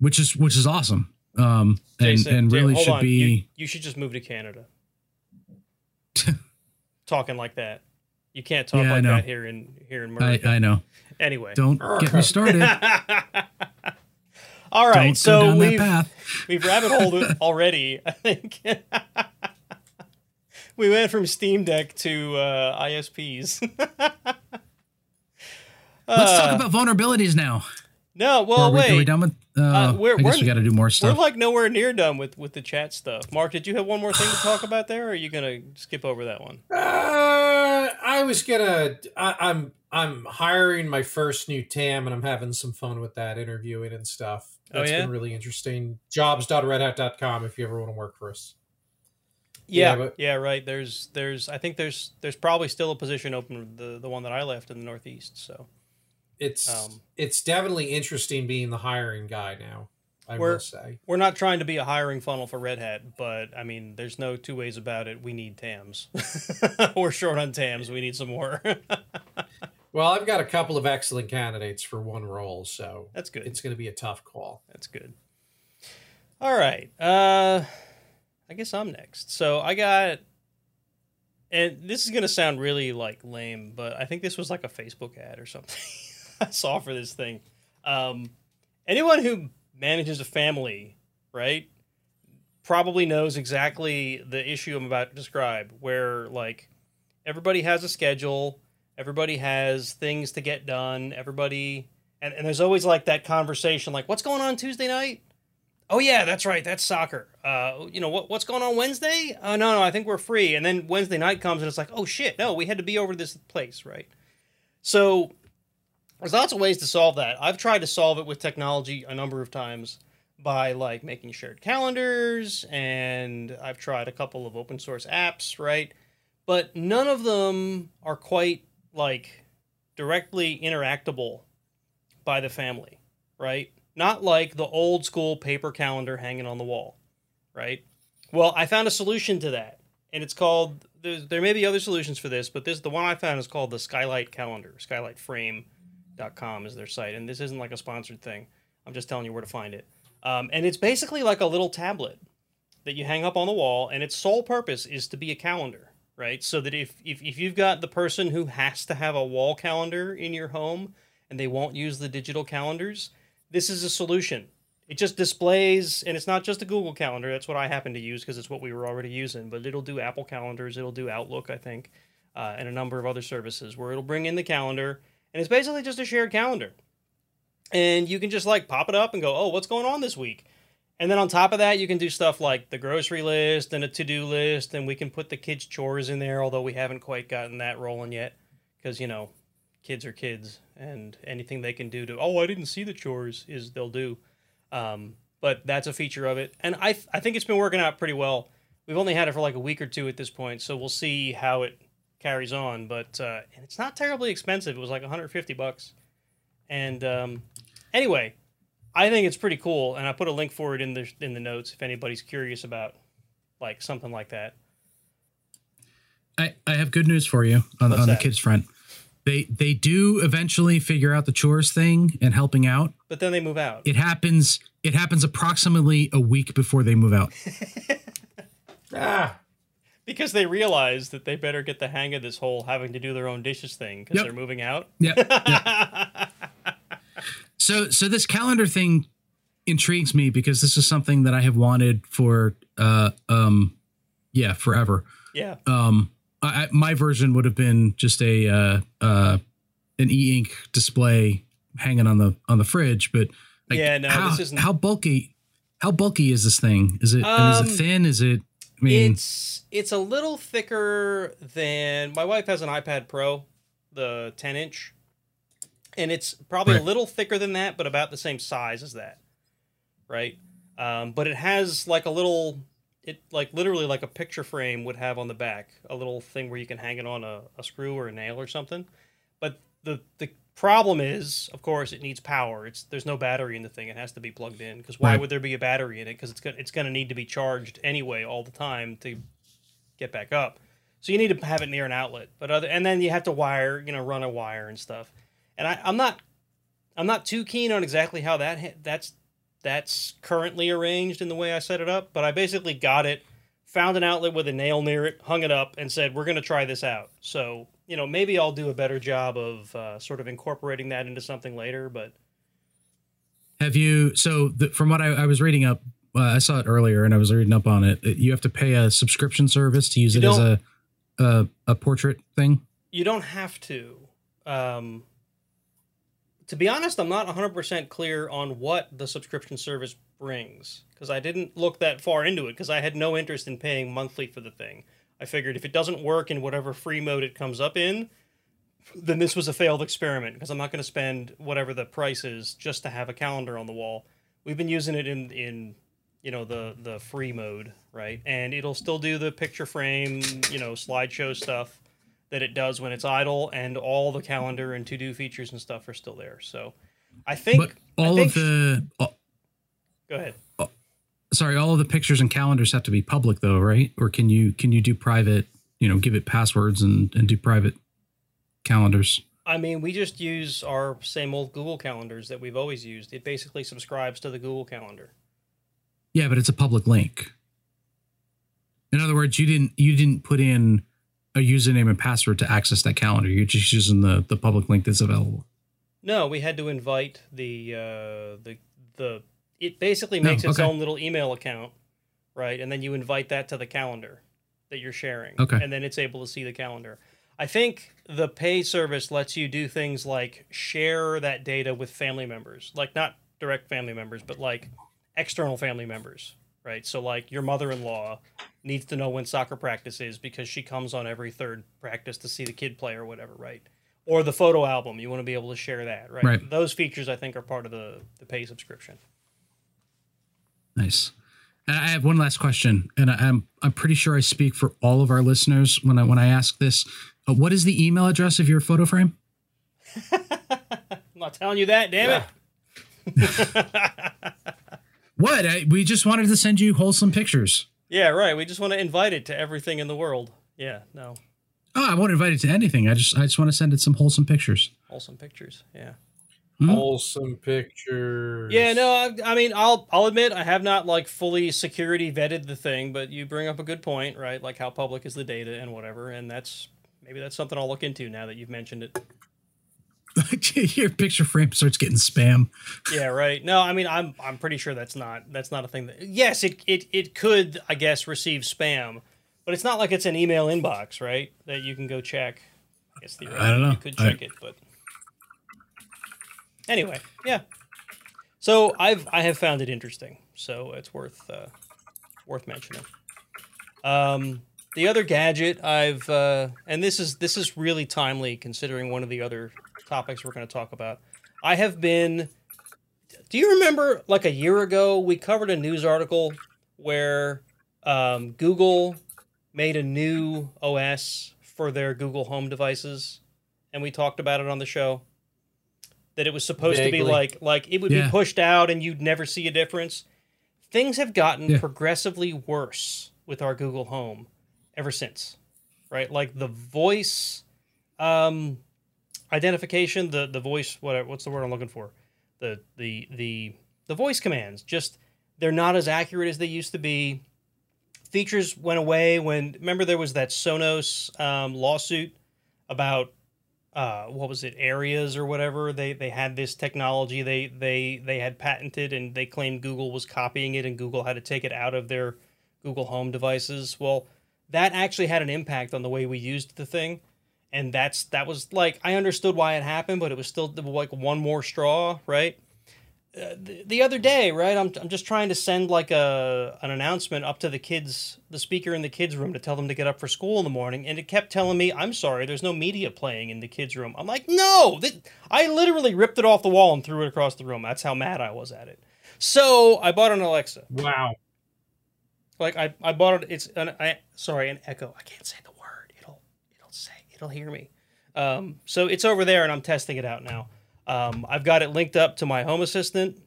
[SPEAKER 4] which is which is awesome. Um, and
[SPEAKER 2] Jason,
[SPEAKER 4] and really should
[SPEAKER 2] on.
[SPEAKER 4] be.
[SPEAKER 2] You, you should just move to Canada. Talking like that. You can't talk
[SPEAKER 4] Yeah, I
[SPEAKER 2] like that here in here in
[SPEAKER 4] I,
[SPEAKER 2] America.
[SPEAKER 4] I know.
[SPEAKER 2] anyway.
[SPEAKER 4] Don't get me started.
[SPEAKER 2] All right, so we've
[SPEAKER 4] path.
[SPEAKER 2] we've rabbit holed already. I think we went from Steam Deck to uh, ISPs.
[SPEAKER 4] Let's
[SPEAKER 2] Uh,
[SPEAKER 4] talk about vulnerabilities now.
[SPEAKER 2] No, well,
[SPEAKER 4] are we, are we done with? Uh,
[SPEAKER 2] Uh, we're-
[SPEAKER 4] I guess
[SPEAKER 2] we're-
[SPEAKER 4] we got to do more stuff.
[SPEAKER 2] We're like nowhere near done with with the chat stuff. Mark, did you have one more thing to talk about there, or are you gonna skip over that one?
[SPEAKER 3] Uh, I was gonna. I, I'm. I'm hiring my first new TAM and I'm having some fun with that, interviewing and stuff.
[SPEAKER 2] Oh,
[SPEAKER 3] That's
[SPEAKER 2] yeah?
[SPEAKER 3] been really interesting. Jobs.redhat.com if you ever want to work for us.
[SPEAKER 2] Yeah,
[SPEAKER 3] Yeah,
[SPEAKER 2] yeah, right. There's, there's, I think there's, there's probably still a position open, the the one that I left in the Northeast. So
[SPEAKER 3] It's
[SPEAKER 2] Um,
[SPEAKER 3] it's definitely interesting being the hiring guy now. I
[SPEAKER 2] We're-
[SPEAKER 3] will say.
[SPEAKER 2] we're not trying to be a hiring funnel for Red Hat, but I mean, there's no two ways about it. We need TAMs. we're short on TAMs. We need some more.
[SPEAKER 3] Well, I've got a couple of excellent candidates for one role, so
[SPEAKER 2] That's good.
[SPEAKER 3] it's going to be a tough call.
[SPEAKER 2] That's good. All right. Uh I guess I'm next. So I got and this is to sound really like lame, but I think this was like a Facebook ad or something I saw for this thing. Um anyone who manages a family, right? Probably knows exactly the issue I'm about to describe where like everybody has a schedule, everybody has things to get done, everybody and, and there's always like that conversation like what's going on tuesday night oh yeah that's right that's soccer. Uh, you know what, what's going on wednesday? Oh no no i think we're free. And then wednesday night comes and it's like oh shit no we had to be over to this place right? So there's lots of ways to solve that. I've tried to solve it with technology a number of times by like making shared calendars and i've tried a couple of open source apps right? But none of them are quite like directly interactable by the family, right? Not like the old school paper calendar hanging on the wall, right? Well, I found a solution to that, and it's called. There may be other solutions for this, but this the one I found is called the Skylight Calendar. SkylightFrame.com is their site, and this isn't like a sponsored thing. I'm just telling you where to find it. Um, and it's basically like a little tablet that you hang up on the wall, and its sole purpose is to be a calendar, right? So that if, if, if you've got the person who has to have a wall calendar in your home and they won't use the digital calendars, this is a solution. It just displays, and it's not just a Google Calendar. That's what I happen to use because it's what we were already using. But it'll do Apple calendars, it'll do Outlook, I think, uh, and a number of other services where it'll bring in the calendar, and it's basically just a shared calendar. And you can just like pop it up and go, oh, what's going on this week? And then on top of that, you can do stuff like the grocery list and a to do list, and we can put the kids' chores in there, although we haven't quite gotten that rolling yet because, you know, kids are kids, and anything they can do to, oh, I didn't see the chores, is they'll do. Um, but that's a feature of it. And I, th- I think it's been working out pretty well. We've only had it for like a week or two at this point, so we'll see how it carries on. But uh, and it's not terribly expensive. It was like 150 bucks. And um, anyway, I think it's pretty cool, and I put a link for it in the in the notes if anybody's curious about like something like that.
[SPEAKER 4] I, I have good news for you on,
[SPEAKER 2] What's
[SPEAKER 4] on the kids front. They they do eventually figure out the chores thing and helping out.
[SPEAKER 2] But then they move out.
[SPEAKER 4] It happens. It happens approximately a week before they move out.
[SPEAKER 3] Ah,
[SPEAKER 2] because they realize that they better get the hang of this whole having to do their own dishes thing because
[SPEAKER 4] Yep.
[SPEAKER 2] they're moving out.
[SPEAKER 4] Yep. yep. So so this calendar thing intrigues me because this is something that I have wanted for uh um yeah forever.
[SPEAKER 2] yeah.
[SPEAKER 4] Um, I, my version would have been just a uh, uh, an e ink display hanging on the on the fridge, but like,
[SPEAKER 2] Yeah, no,
[SPEAKER 4] how,
[SPEAKER 2] this isn't-
[SPEAKER 4] how bulky. How bulky is this thing? Is it
[SPEAKER 2] Um,
[SPEAKER 4] is it thin? Is it? I mean,
[SPEAKER 2] it's it's a little thicker than my wife has an iPad Pro, the 10 inch, and it's probably a little thicker than that, but about the same size as that, right? Um, but it has like a little, it like literally like a picture frame would have on the back, a little thing where you can hang it on a, a screw or a nail or something. But the the problem is, of course, it needs power. It's there's no battery in the thing. It has to be plugged in because why
[SPEAKER 4] Right.
[SPEAKER 2] would there be a battery in it? Because it's gonna it's gonna need to be charged anyway all the time to get back up. So you need to have it near an outlet. But other and then you have to wire, you know, run a wire and stuff. And I, I'm not I'm not too keen on exactly how that ha- that's that's currently arranged in the way I set it up. But I basically got it, found an outlet with a nail near it, hung it up, and said we're gonna try this out. So you know maybe I'll do a better job of uh, sort of incorporating that into something later. But
[SPEAKER 4] have you? So the, from what I, I was reading up, uh, I saw it earlier, and I was reading up on it. it- You have to pay a subscription service to use
[SPEAKER 2] You
[SPEAKER 4] it as a, a a portrait thing.
[SPEAKER 2] you don't have to. Um, to be honest, I'm not 100% clear on what the subscription service brings because I didn't look that far into it because I had no interest in paying monthly for the thing. I figured if it doesn't work in whatever free mode it comes up in, then this was a failed experiment because I'm not going to spend whatever the price is just to have a calendar on the wall. We've been using it in in you know the the free mode, right? And it'll still do the picture frame, you know, slideshow stuff that it does when it's idle, and all the calendar and to do features and stuff are still there. So I think
[SPEAKER 4] But all
[SPEAKER 2] I
[SPEAKER 4] of the all-
[SPEAKER 2] go ahead.
[SPEAKER 4] Uh, sorry, all of the pictures and calendars have to be public though, right? Or can you can you do private? You know, give it passwords and and do private calendars.
[SPEAKER 2] I mean, we just use our same old Google calendars that we've always used. It basically subscribes to the Google Calendar.
[SPEAKER 4] Yeah, but it's a public link. In other words, you didn't you didn't put in a username and password to access that calendar. You're just using the the public link that's available.
[SPEAKER 2] No, we had to invite the uh, the the. It basically
[SPEAKER 4] No,
[SPEAKER 2] makes its own little email account, right? And then you invite that to the calendar that you're sharing.
[SPEAKER 4] Okay.
[SPEAKER 2] And then it's able to see the calendar. I think the pay service lets you do things like share that data with family members, like not direct family members, but like external family members, right? So like your mother-in-law needs to know when soccer practice is because she comes on every third practice to see the kid play or whatever, right? Or the photo album, you want to be able to share that, right?
[SPEAKER 4] Right.
[SPEAKER 2] Those features I think are part of the the pay subscription.
[SPEAKER 4] Nice. And I have one last question, and I, I'm I'm pretty sure I speak for all of our listeners when I when I ask this. Uh, what is the email address of your photo frame?
[SPEAKER 2] I'm not telling you that, damn it.
[SPEAKER 4] What? I, we just wanted to send you wholesome pictures.
[SPEAKER 2] Yeah, right. We just want to invite it to everything in the world. Yeah, no.
[SPEAKER 4] Oh, I won't invite it to anything. I just I just want to send it some wholesome pictures.
[SPEAKER 2] Wholesome pictures. Yeah.
[SPEAKER 4] Hmm?
[SPEAKER 3] Wholesome pictures.
[SPEAKER 2] Yeah, no, I, I mean, I'll I'll admit I have not like fully security vetted the thing, but you bring up a good point, right? Like how public is the data and whatever, and that's maybe that's something I'll look into now that you've mentioned it.
[SPEAKER 4] your picture frame starts getting spam.
[SPEAKER 2] Yeah, right. No, I mean, I'm I'm pretty sure that's not that's not a thing that. Yes, it it it could, I guess, receive spam, but it's not like it's an email inbox, right? That you can go check. I guess theoretically
[SPEAKER 4] know.
[SPEAKER 2] you could
[SPEAKER 4] I-
[SPEAKER 2] check it, but anyway, yeah. So I've I have found it interesting, so it's worth uh, worth mentioning. Um, the other gadget I've uh, and this is this is really timely considering one of the other topics we're going to talk about. I have been. Do you remember like a year ago we covered a news article where um, Google made a new OS for their Google Home devices, and we talked about it on the show. That it was supposed to be like like it would
[SPEAKER 4] Yeah.
[SPEAKER 2] be pushed out and you'd never see a difference. Things have gotten
[SPEAKER 4] Yeah.
[SPEAKER 2] progressively worse with our Google Home ever since, right? Like the voice um, identification, the the voice what what's the word I'm looking for? The the the the voice commands just they're not as accurate as they used to be. Features went away when remember there was that Sonos um, lawsuit about uh, what was it areas or whatever they they had this technology they they they had patented and they claimed Google was copying it and Google had to take it out of their Google Home devices. Well, that actually had an impact on the way we used the thing and that's that was like I understood why it happened, but it was still like one more straw, right? Uh, the, the other day, right? I'm I'm just trying to send like a an announcement up to the kids, the speaker in the kids room to tell them to get up for school in the morning, and it kept telling me, "I'm sorry, there's no media playing in the kids room." I'm like, "No!" Th- I literally ripped it off the wall and threw it across the room. That's how mad I was at it. So I bought an Alexa.
[SPEAKER 3] Wow.
[SPEAKER 2] Like I, I bought it. It's an I sorry an Echo. I can't say the it'll hear me. Um, so it's over there, and I'm testing it out now. Um, I've got it linked up to my Home Assistant,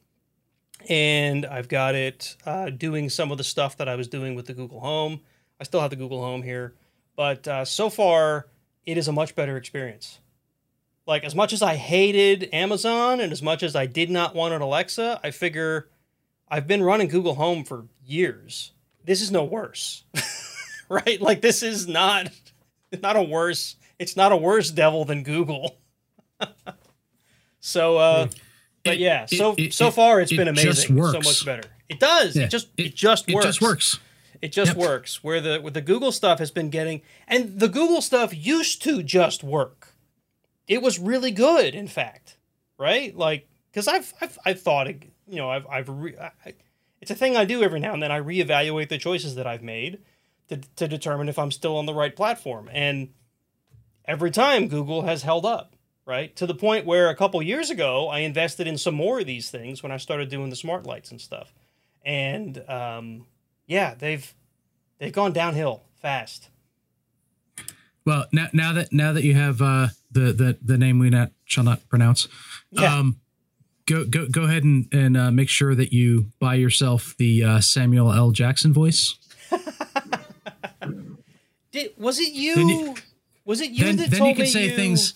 [SPEAKER 2] and I've got it uh, doing some of the stuff that I was doing with the Google Home. I still have the Google Home here, but uh, so far it is a much better experience. Like as much as I hated Amazon and as much as I did not want an Alexa, I figure I've been running Google Home for years. This is no worse. right? Like this is not not a worse it's not a worse devil than Google. so uh but
[SPEAKER 4] It-
[SPEAKER 2] yeah,
[SPEAKER 4] it-
[SPEAKER 2] so
[SPEAKER 4] it-
[SPEAKER 2] so
[SPEAKER 4] it-
[SPEAKER 2] far it's
[SPEAKER 4] it
[SPEAKER 2] been amazing. So much better. It does.
[SPEAKER 4] Yeah,
[SPEAKER 2] It just it, just
[SPEAKER 4] It
[SPEAKER 2] works.
[SPEAKER 4] just works.
[SPEAKER 2] It just
[SPEAKER 4] Yep.
[SPEAKER 2] works. Where the where the Google stuff has been getting, and the Google stuff used to just work. It was really good, in fact, right? Like because I've, I've I've thought you know I've I've re, I, it's a thing I do every now and then. I reevaluate the choices that I've made to to determine if I'm still on the right platform. And every time Google has held up, right? To the point where a couple years ago, I invested in some more of these things when I started doing the smart lights and stuff. And um, yeah, they've they've gone downhill fast.
[SPEAKER 4] Well, now now that now that you have uh, the the the name we not shall not pronounce,
[SPEAKER 2] Yeah.
[SPEAKER 4] um, go go go ahead and and uh, make sure that you buy yourself the uh, Samuel L. Jackson voice.
[SPEAKER 2] Did, was it you?
[SPEAKER 4] Then you-
[SPEAKER 2] was it you
[SPEAKER 4] then
[SPEAKER 2] that
[SPEAKER 4] then
[SPEAKER 2] told
[SPEAKER 4] you can
[SPEAKER 2] me
[SPEAKER 4] say
[SPEAKER 2] you-
[SPEAKER 4] things.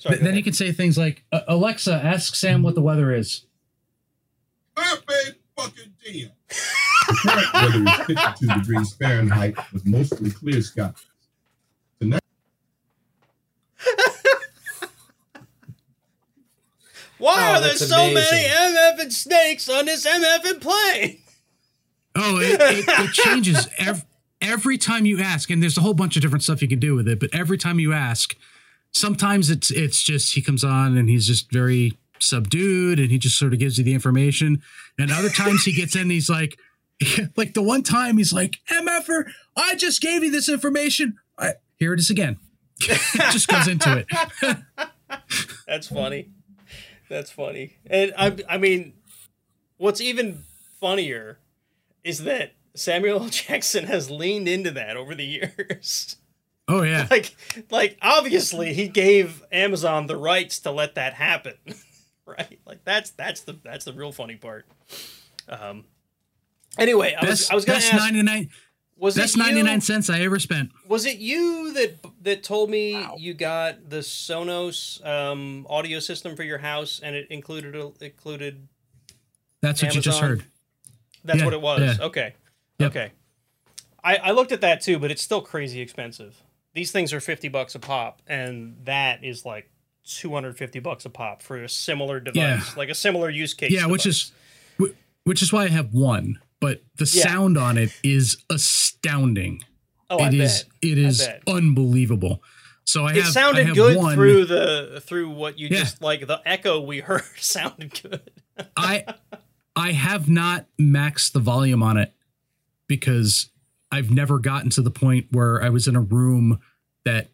[SPEAKER 2] Sorry,
[SPEAKER 4] then you can say things like "Uh, Alexa, ask Sam what the weather is.
[SPEAKER 5] Perfect fucking deal. The current weather is 52 degrees Fahrenheit with mostly clear skies. Tonight,
[SPEAKER 2] Why
[SPEAKER 3] Oh,
[SPEAKER 2] are there
[SPEAKER 3] that's
[SPEAKER 2] so many
[SPEAKER 3] amazing.
[SPEAKER 2] MF and snakes on this MF and plane?
[SPEAKER 4] Oh, it, it, it changes every, every time you ask, and there's a whole bunch of different stuff you can do with it. But every time you ask, sometimes it's it's just he comes on and he's just very subdued and he just sort of gives you the information. And other times he gets in, he's like, like the one time he's like, "MFer, I just gave you this information. I, here it is again." just goes into it.
[SPEAKER 2] That's funny. That's funny. And I, I mean, what's even funnier is that Samuel L. Jackson has leaned into that over the years.
[SPEAKER 4] Oh yeah,
[SPEAKER 2] like, like obviously he gave Amazon the rights to let that happen, right? Like that's that's the that's the real funny part. Um. Anyway, I was I was gonna
[SPEAKER 4] best
[SPEAKER 2] ask,
[SPEAKER 4] ninety nine.
[SPEAKER 2] was
[SPEAKER 4] Best
[SPEAKER 2] it you,
[SPEAKER 4] ninety nine cents I ever spent.
[SPEAKER 2] Was it you that that told me you got the Sonos um, audio system for your house and it included included
[SPEAKER 4] That's what you just heard.
[SPEAKER 2] That's
[SPEAKER 4] Yeah,
[SPEAKER 2] what it was.
[SPEAKER 4] yeah.
[SPEAKER 2] Okay.
[SPEAKER 4] Yep.
[SPEAKER 2] Okay. I, I looked at that too, but it's still crazy expensive. These things are 50 bucks a pop, and that is like 250 bucks a pop for a similar device,
[SPEAKER 4] Yeah.
[SPEAKER 2] like a similar use case.
[SPEAKER 4] Yeah, which is which is why I have one. But the
[SPEAKER 2] Yeah.
[SPEAKER 4] sound on it is astounding.
[SPEAKER 2] oh, I
[SPEAKER 4] It is
[SPEAKER 2] bet.
[SPEAKER 4] it is unbelievable. So I
[SPEAKER 2] It
[SPEAKER 4] have
[SPEAKER 2] sounded
[SPEAKER 4] have
[SPEAKER 2] good
[SPEAKER 4] one,
[SPEAKER 2] through the through what you
[SPEAKER 4] Yeah.
[SPEAKER 2] just like the echo we heard sounded good.
[SPEAKER 4] I I have not maxed the volume on it because I've never gotten to the point where I was in a room that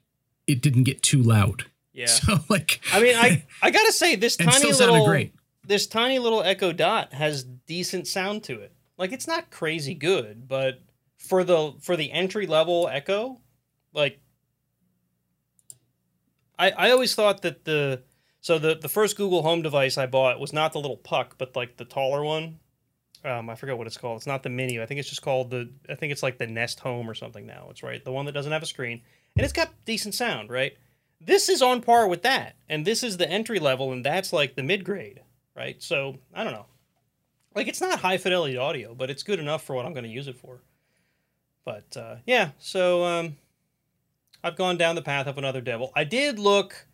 [SPEAKER 4] it didn't get too loud.
[SPEAKER 2] Yeah.
[SPEAKER 4] So like
[SPEAKER 2] I mean, I I gotta say this tiny little
[SPEAKER 4] great.
[SPEAKER 2] this tiny little Echo Dot has decent sound to it. Like it's not crazy good, but for the for the entry level Echo, like I I always thought that the so the the first Google Home device I bought was not the little puck, but like the taller one. Um, I forget what it's called. It's not the mini. I think it's just called the. I think it's like the Nest Home or something now. It's right, the one that doesn't have a screen, and it's got decent sound, right? This is on par with that, and this is the entry level, and that's like the mid grade, right? So I don't know. Like it's not high fidelity audio, but it's good enough for what I'm going to use it for. But uh, yeah, so um, I've gone down the path of another devil. I did look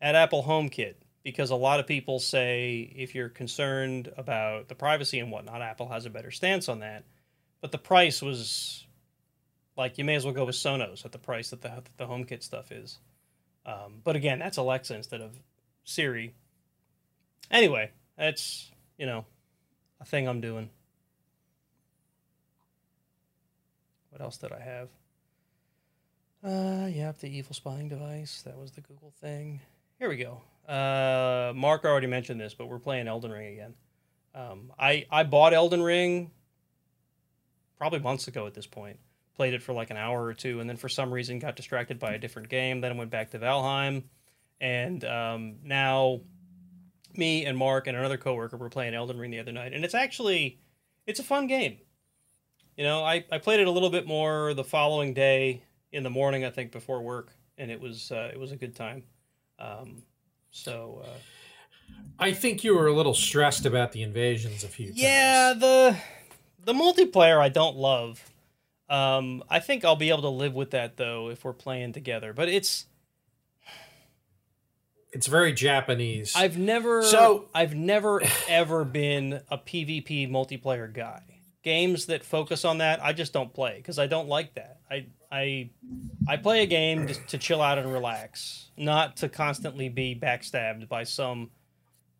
[SPEAKER 2] at Apple HomeKit because a lot of people say if you're concerned about the privacy and whatnot, Apple has a better stance on that. But the price was like you may as well go with Sonos at the price that the that the HomeKit stuff is. Um, but again, that's Alexa instead of Siri. Anyway, that's you know a thing I'm doing. What else did I have? Uh, yep, the evil spying device. That was the Google thing. Here we go. Uh, Mark already mentioned this, but we're playing Elden Ring again. Um, I I bought Elden Ring probably months ago at this point. Played it for like an hour or two, and then for some reason got distracted by a different game. Then went back to Valheim, and um, now me and Mark and another coworker were playing Elden Ring the other night, and it's actually it's a fun game. You know, I, I played it a little bit more the following day in the morning, I think, before work, and it was uh, it was a good time. Um, so uh,
[SPEAKER 3] I think you were a little stressed about the invasions a few
[SPEAKER 2] yeah,
[SPEAKER 3] times.
[SPEAKER 2] the the multiplayer I don't love. Um, I think I'll be able to live with that though if we're playing together. But it's
[SPEAKER 3] It's very Japanese.
[SPEAKER 2] I've never
[SPEAKER 3] So-
[SPEAKER 2] I've never ever been a PvP multiplayer guy. Games that focus on that, I just don't play because I don't like that. I I I play a game just to chill out and relax, not to constantly be backstabbed by some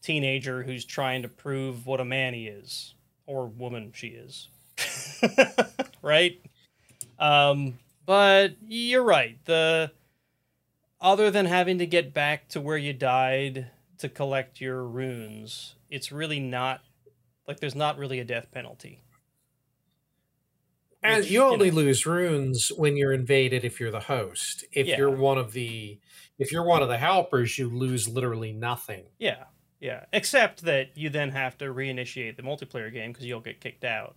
[SPEAKER 2] teenager who's trying to prove what a man he is or woman she is. right? Um, but you're right. The other than having to get back to where you died to collect your runes, it's really not like there's not really a death penalty.
[SPEAKER 3] And
[SPEAKER 2] Which,
[SPEAKER 3] you only
[SPEAKER 2] know,
[SPEAKER 3] lose runes when you're invaded if you're the host. If
[SPEAKER 2] Yeah.
[SPEAKER 3] you're one of the if you're one of the helpers, you lose literally nothing.
[SPEAKER 2] Yeah, yeah. Except that you then have to reinitiate the multiplayer game because you'll get kicked out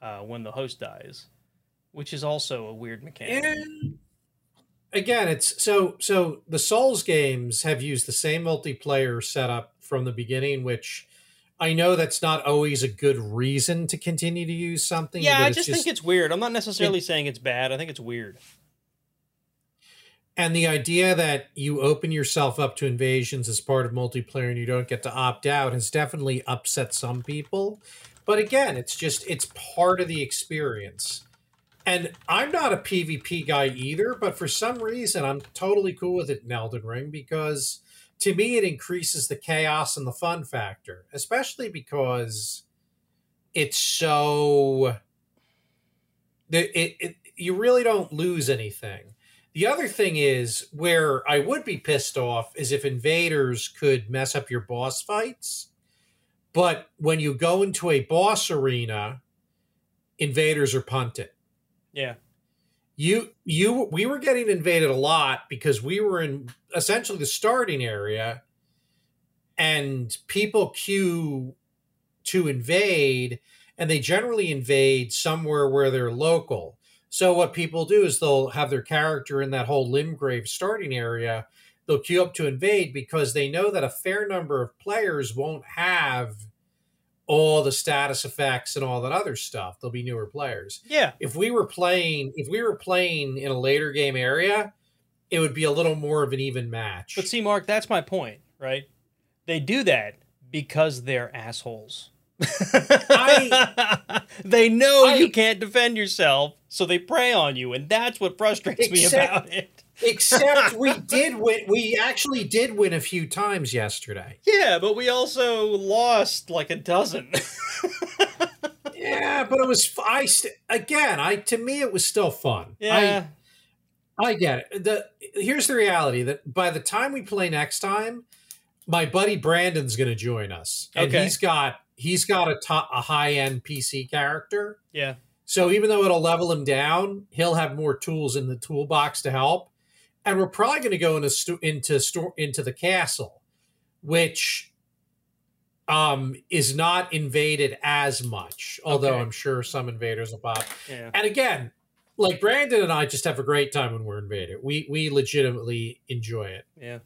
[SPEAKER 2] uh, when the host dies, which is also a weird mechanic.
[SPEAKER 3] And again, it's so so the Souls games have used the same multiplayer setup from the beginning, which I know that's not always a good reason to continue to use something.
[SPEAKER 2] Yeah, I
[SPEAKER 3] it's
[SPEAKER 2] just, think it's weird. I'm not necessarily saying it's bad. I think it's weird.
[SPEAKER 3] and the idea that you open yourself up to invasions as part of multiplayer and you don't get to opt out has definitely upset some people. But again, it's just it's part of the experience. And I'm not a PvP guy either, but for some reason I'm totally cool with it in Elden Ring because to me it increases the chaos and the fun factor, especially because it's so it, it you really don't lose anything. The other thing is where I would be pissed off is if invaders could mess up your boss fights. But when you go into a boss arena, invaders are punted.
[SPEAKER 2] Yeah,
[SPEAKER 3] You you we were getting invaded a lot because we were in essentially the starting area and people queue to invade and they generally invade somewhere where they're local. So what people do is they'll have their character in that whole Limgrave starting area. They'll queue up to invade because they know that a fair number of players won't have all the status effects and all that other stuff. They'll be newer players
[SPEAKER 2] yeah,
[SPEAKER 3] if we were playing if we were playing in a later game area it would be a little more of an even match
[SPEAKER 2] but see, Mark, that's my point, right? They do that because they're assholes. they know
[SPEAKER 3] I-
[SPEAKER 2] you can't defend yourself, so they prey on you, and that's what frustrates me about it.
[SPEAKER 3] Except we did win we actually did win a few times yesterday.
[SPEAKER 2] Yeah, but we also lost like a dozen.
[SPEAKER 3] yeah but it was i st- again i to me it was still fun.
[SPEAKER 2] Yeah,
[SPEAKER 3] i i get it. The here's the reality that by the time we play next time my buddy brandon's going to join us. And
[SPEAKER 2] Okay.
[SPEAKER 3] he's got he's got a top a high-end pc character.
[SPEAKER 2] Yeah,
[SPEAKER 3] So even though it'll level him down, he'll have more tools in the toolbox to help. And we're probably going to go into into store into the castle, which um is not invaded as much. Although
[SPEAKER 2] Okay.
[SPEAKER 3] I'm sure some invaders will pop.
[SPEAKER 2] yeah.
[SPEAKER 3] And again, like Brandon and I just have a great time when we're invaded. We we legitimately enjoy it.
[SPEAKER 2] Yeah.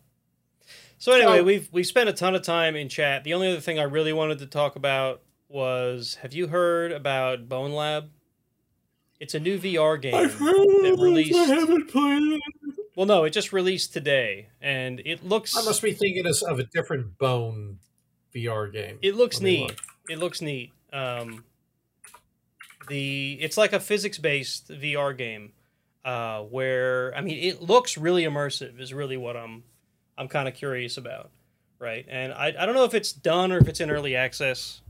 [SPEAKER 2] So anyway,
[SPEAKER 3] So-
[SPEAKER 2] we've we've spent a ton of time in chat. The only other thing I really wanted to talk about was have you heard about Bonelab? It's a new VR game that released.
[SPEAKER 3] haven't played it.
[SPEAKER 2] Well, no, it just released today, and it looks
[SPEAKER 3] I must be thinking of, of a different Bone VR game.
[SPEAKER 2] it looks
[SPEAKER 3] Let
[SPEAKER 2] neat.
[SPEAKER 3] look.
[SPEAKER 2] It looks neat. Um, the it's like a physics based VR game, uh, where I mean it looks really immersive. Is really what I'm I'm kind of curious about, right? And I I don't know if it's done or if it's in early access.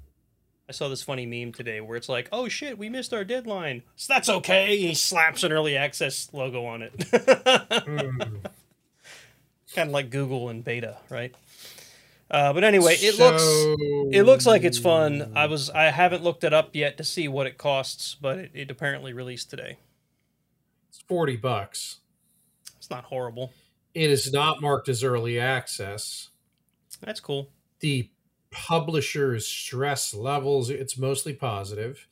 [SPEAKER 2] I saw this funny meme today where it's like, "Oh shit, we missed our deadline." So that's okay. He slaps an early access logo on it.
[SPEAKER 3] Hmm.
[SPEAKER 2] kind of like Google and beta, right? Uh, but anyway, it looks it looks like it's fun. I was I haven't looked it up yet to see what it costs, but it, it apparently released today.
[SPEAKER 3] It's 40 bucks.
[SPEAKER 2] It's not horrible.
[SPEAKER 3] It is not marked as early access.
[SPEAKER 2] That's cool.
[SPEAKER 3] The publisher's stress levels, it's mostly positive.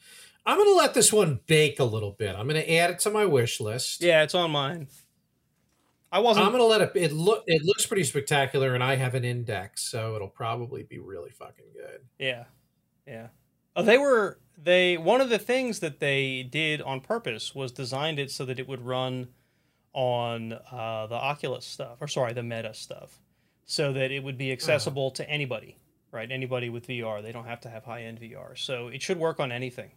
[SPEAKER 3] I'm going to let this one bake a little bit. I'm going to add it to my wish list.
[SPEAKER 2] Yeah, it's on mine. I wasn't.
[SPEAKER 3] I'm going to let it it look it looks pretty spectacular and I have an index, so it'll probably be really fucking good.
[SPEAKER 2] Yeah, yeah. Oh, they were they. One of the things that they did on purpose was designed it so that it would run on uh, the Oculus stuff, or sorry, the Meta stuff, so that it would be accessible to anybody, right? Anybody with VR. They don't have to have high end VR, so it should work on anything,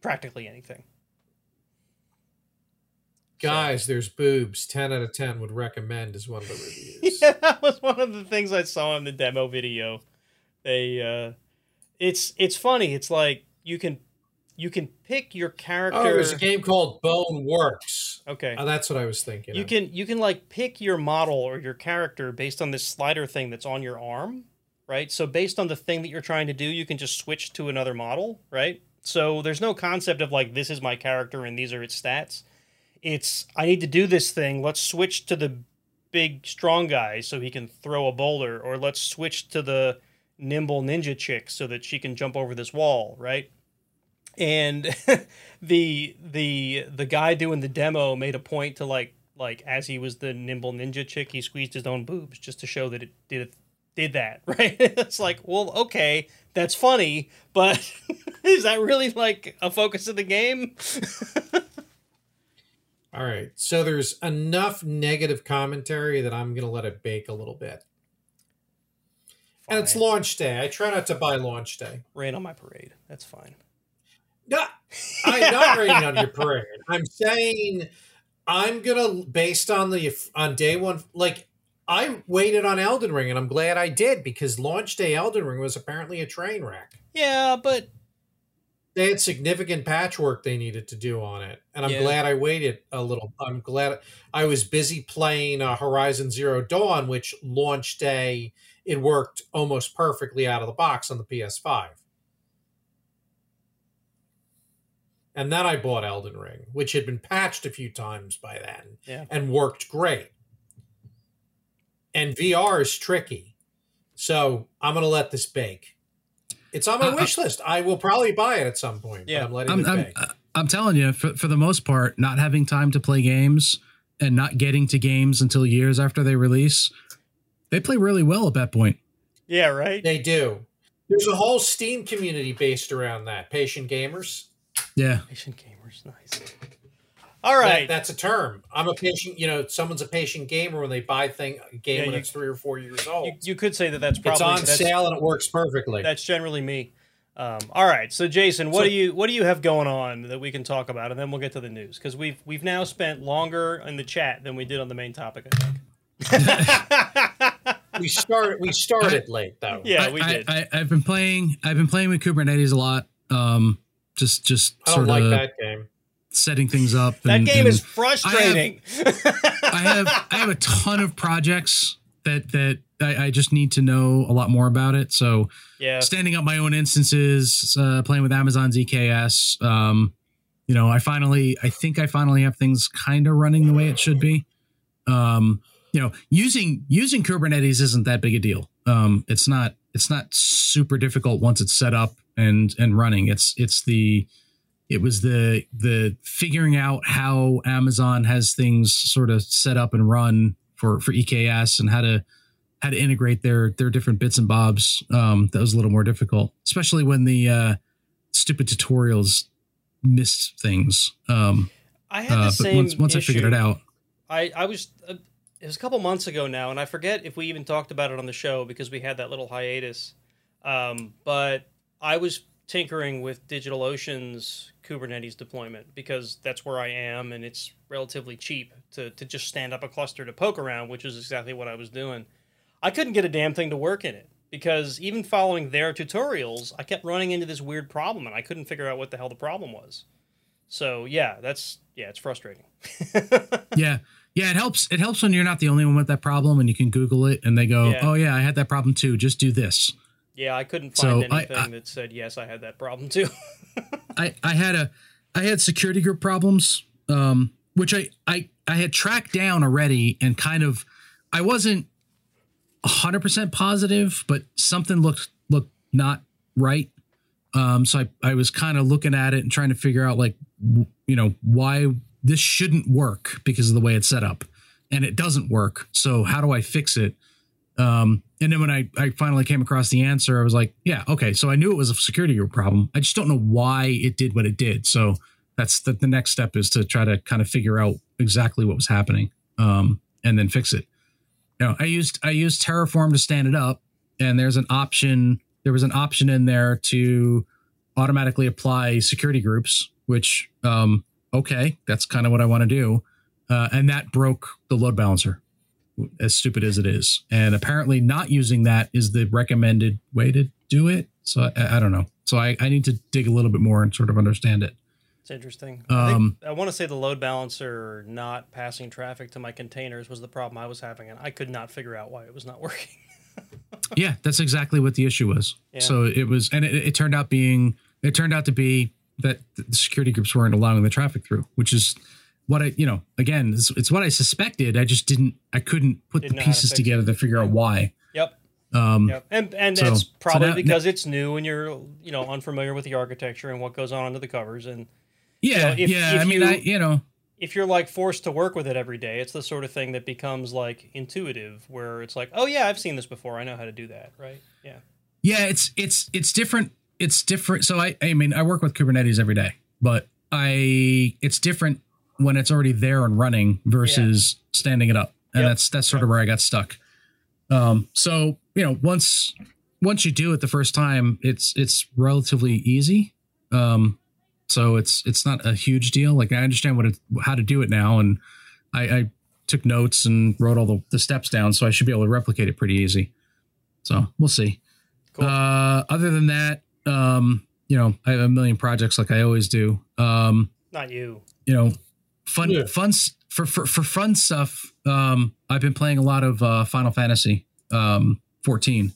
[SPEAKER 2] practically anything.
[SPEAKER 3] Guys, there's boobs. 10 out of 10 would recommend is one of the reviews.
[SPEAKER 2] yeah, that was one of the things I saw in the demo video. They, uh, it's it's funny. It's like you can you can pick your character.
[SPEAKER 3] Oh, there's a game called Boneworks.
[SPEAKER 2] Okay.
[SPEAKER 3] Uh, that's what I was thinking.
[SPEAKER 2] You
[SPEAKER 3] of.
[SPEAKER 2] can you can like pick your model or your character based on this slider thing that's on your arm, right? So based on the thing that you're trying to do, you can just switch to another model, right? So there's no concept of like this is my character and these are its stats. It's I need to do this thing. Let's switch to the big strong guy so he can throw a boulder or let's switch to the nimble ninja chick so that she can jump over this wall, right? and the the the guy doing the demo made a point to like like as he was the nimble ninja chick he squeezed his own boobs just to show that it did did that right it's like well okay that's funny but is that really like a focus of the game
[SPEAKER 3] All right. So there's enough negative commentary that I'm going to let it bake a little bit. And it's launch day. I try not to buy launch day.
[SPEAKER 2] rain on my parade that's fine
[SPEAKER 3] No, I'm not raining on your parade. I'm saying I'm gonna based on the on day one. Like I waited on Elden Ring, and I'm glad I did because launch day Elden Ring was apparently a train wreck.
[SPEAKER 2] yeah but
[SPEAKER 3] They had significant patchwork they needed to do on it, and I'm
[SPEAKER 2] Yeah.
[SPEAKER 3] glad I waited a little. I'm glad I was busy playing uh, Horizon Zero Dawn, which launch day it worked almost perfectly out of the box on the PS5. And then I bought Elden Ring, which had been patched a few times by then
[SPEAKER 2] Yeah.
[SPEAKER 3] and worked great. And VR is tricky. So I'm going to let this bake. It's on my
[SPEAKER 4] Uh,
[SPEAKER 3] wish list. I will probably buy it at some point.
[SPEAKER 2] Yeah.
[SPEAKER 3] But I'm letting
[SPEAKER 4] I'm,
[SPEAKER 3] it
[SPEAKER 4] I'm,
[SPEAKER 3] bake.
[SPEAKER 4] I'm telling you, for, for the most part, not having time to play games and not getting to games until years after they release, they play really well at that point.
[SPEAKER 2] yeah right
[SPEAKER 3] they do. There's a whole Steam community based around that. Patient gamers.
[SPEAKER 4] Yeah.
[SPEAKER 2] patient gamers nice all
[SPEAKER 3] That- that's a term. I'm a patient. You know, someone's a patient gamer when they buy thing a game
[SPEAKER 2] Yeah,
[SPEAKER 3] when
[SPEAKER 2] you-
[SPEAKER 3] it's three or four years old.
[SPEAKER 2] you, you could say that that's
[SPEAKER 3] it's
[SPEAKER 2] probably
[SPEAKER 3] on
[SPEAKER 2] that's,
[SPEAKER 3] sale and it works perfectly.
[SPEAKER 2] That's generally me. Um, all right, so Jason, what
[SPEAKER 3] So-
[SPEAKER 2] do you what do you have going on that we can talk about, and then we'll get to the news because we've we've now spent longer in the chat than we did on the main topic. I think.
[SPEAKER 3] we started. We started late though.
[SPEAKER 2] yeah,
[SPEAKER 4] I,
[SPEAKER 2] we
[SPEAKER 4] I,
[SPEAKER 2] did.
[SPEAKER 4] I, I've been playing. I've been playing with Kubernetes a lot. Um, just just
[SPEAKER 3] I don't
[SPEAKER 4] sort
[SPEAKER 3] like
[SPEAKER 4] of
[SPEAKER 3] that game.
[SPEAKER 4] Setting things up.
[SPEAKER 2] that game
[SPEAKER 4] and
[SPEAKER 2] is frustrating.
[SPEAKER 4] I have I have a ton of projects that that I, I just need to know a lot more about it. So
[SPEAKER 2] yeah,
[SPEAKER 4] standing up my own instances, uh, playing with Amazon EKS. Um, you know, I finally, I think I finally have things kind of running the way it should be. Um, you know, using using Kubernetes isn't that big a deal. Um, it's not it's not super difficult once it's set up and and running. It's it's the it was the the figuring out how Amazon has things sort of set up and run for for EKS and how to how to integrate their their different bits and bobs. Um, that was a little more difficult, especially when the uh, stupid tutorials missed things. Um,
[SPEAKER 2] I had the
[SPEAKER 4] uh,
[SPEAKER 2] same.
[SPEAKER 4] once once I figured it out,
[SPEAKER 2] I I was uh, it was a couple months ago now, and I forget if we even talked about it on the show because we had that little hiatus. Um, but I was tinkering with DigitalOcean's Kubernetes deployment because that's where I am, and it's relatively cheap to to just stand up a cluster to poke around, which is exactly what I was doing. I couldn't get a damn thing to work in it because even following their tutorials, I kept running into this weird problem, and I couldn't figure out what the hell the problem was. So yeah, that's yeah, it's frustrating.
[SPEAKER 4] yeah, yeah, it helps. It helps when you're not the only one with that problem, and you can Google it, and they go,
[SPEAKER 2] Yeah.
[SPEAKER 4] "Oh yeah, I had that problem too. Just do this."
[SPEAKER 2] Yeah, I couldn't
[SPEAKER 4] So,
[SPEAKER 2] find
[SPEAKER 4] I-
[SPEAKER 2] anything
[SPEAKER 4] I-
[SPEAKER 2] that said yes, I had that problem too.
[SPEAKER 4] I I had a I had security group problems, um, which I I I had tracked down already, and kind of I wasn't hundred percent positive, but something looked looked not right. Um, so I I was kind of looking at it and trying to figure out like w- you know why this shouldn't work because of the way it's set up, and it doesn't work. So how do I fix it? Um, and then when I, I finally came across the answer, I was like, yeah, okay. So I knew it was a security group problem. I just don't know why it did what it did. So that's the, the next step is to try to kind of figure out exactly what was happening, um, and then fix it. Know, I used I used Terraform to stand it up, and there's an option. There was an option in there to automatically apply security groups, which um, okay, that's kind of what I want to do, uh, and that broke the load balancer as stupid as it is. And apparently, not using that is the recommended way to do it. So I, I don't know. So I, I need to dig a little bit more and sort of understand it.
[SPEAKER 2] It's interesting. I,
[SPEAKER 4] Um,
[SPEAKER 2] think, I want to say the load balancer not passing traffic to my containers was the problem I was having, and I could not figure out why it was not working.
[SPEAKER 4] Yeah, that's exactly what the issue was.
[SPEAKER 2] Yeah.
[SPEAKER 4] So it was, and it, it turned out being, it turned out to be that the security groups weren't allowing the traffic through, which is what I, you know, again, it's, it's what I suspected. I just didn't, I couldn't put
[SPEAKER 2] Didn't
[SPEAKER 4] the
[SPEAKER 2] know to
[SPEAKER 4] pieces
[SPEAKER 2] fix
[SPEAKER 4] together to figure out why.
[SPEAKER 2] yep.
[SPEAKER 4] Um,
[SPEAKER 2] Yep. And and
[SPEAKER 4] So-
[SPEAKER 2] that's
[SPEAKER 4] so
[SPEAKER 2] probably
[SPEAKER 4] now-
[SPEAKER 2] because it's new and you're you know unfamiliar with the architecture and what goes on under the covers. And
[SPEAKER 4] Yeah,
[SPEAKER 2] So if-
[SPEAKER 4] yeah.
[SPEAKER 2] if
[SPEAKER 4] I mean,
[SPEAKER 2] you-
[SPEAKER 4] I, you know,
[SPEAKER 2] if you're like forced to work with it every day, it's the sort of thing that becomes like intuitive, where it's like, oh yeah, I've seen this before. I know how to do that. Right? Yeah.
[SPEAKER 4] yeah, it's, it's, it's different. It's different. So I, I mean, I work with Kubernetes every day, but I, it's different when it's already there and running versus standing it up. And
[SPEAKER 2] Yep.
[SPEAKER 4] that's, that's sort of where I got stuck. Um, so, you know, once, once you do it the first time, it's, it's relatively easy. Um, so it's, it's not a huge deal. Like I understand what it, how to do it now. And I, I took notes and wrote all the, the steps down. So I should be able to replicate it pretty easy. So we'll see.
[SPEAKER 2] Cool.
[SPEAKER 4] Uh, other than that, um, you know, I have a million projects like I always do. Um,
[SPEAKER 2] Not you.
[SPEAKER 4] you know, fun,
[SPEAKER 3] Yeah.
[SPEAKER 4] fun for, for, for fun stuff. Um, I've been playing a lot of, uh, Final Fantasy, um, 14.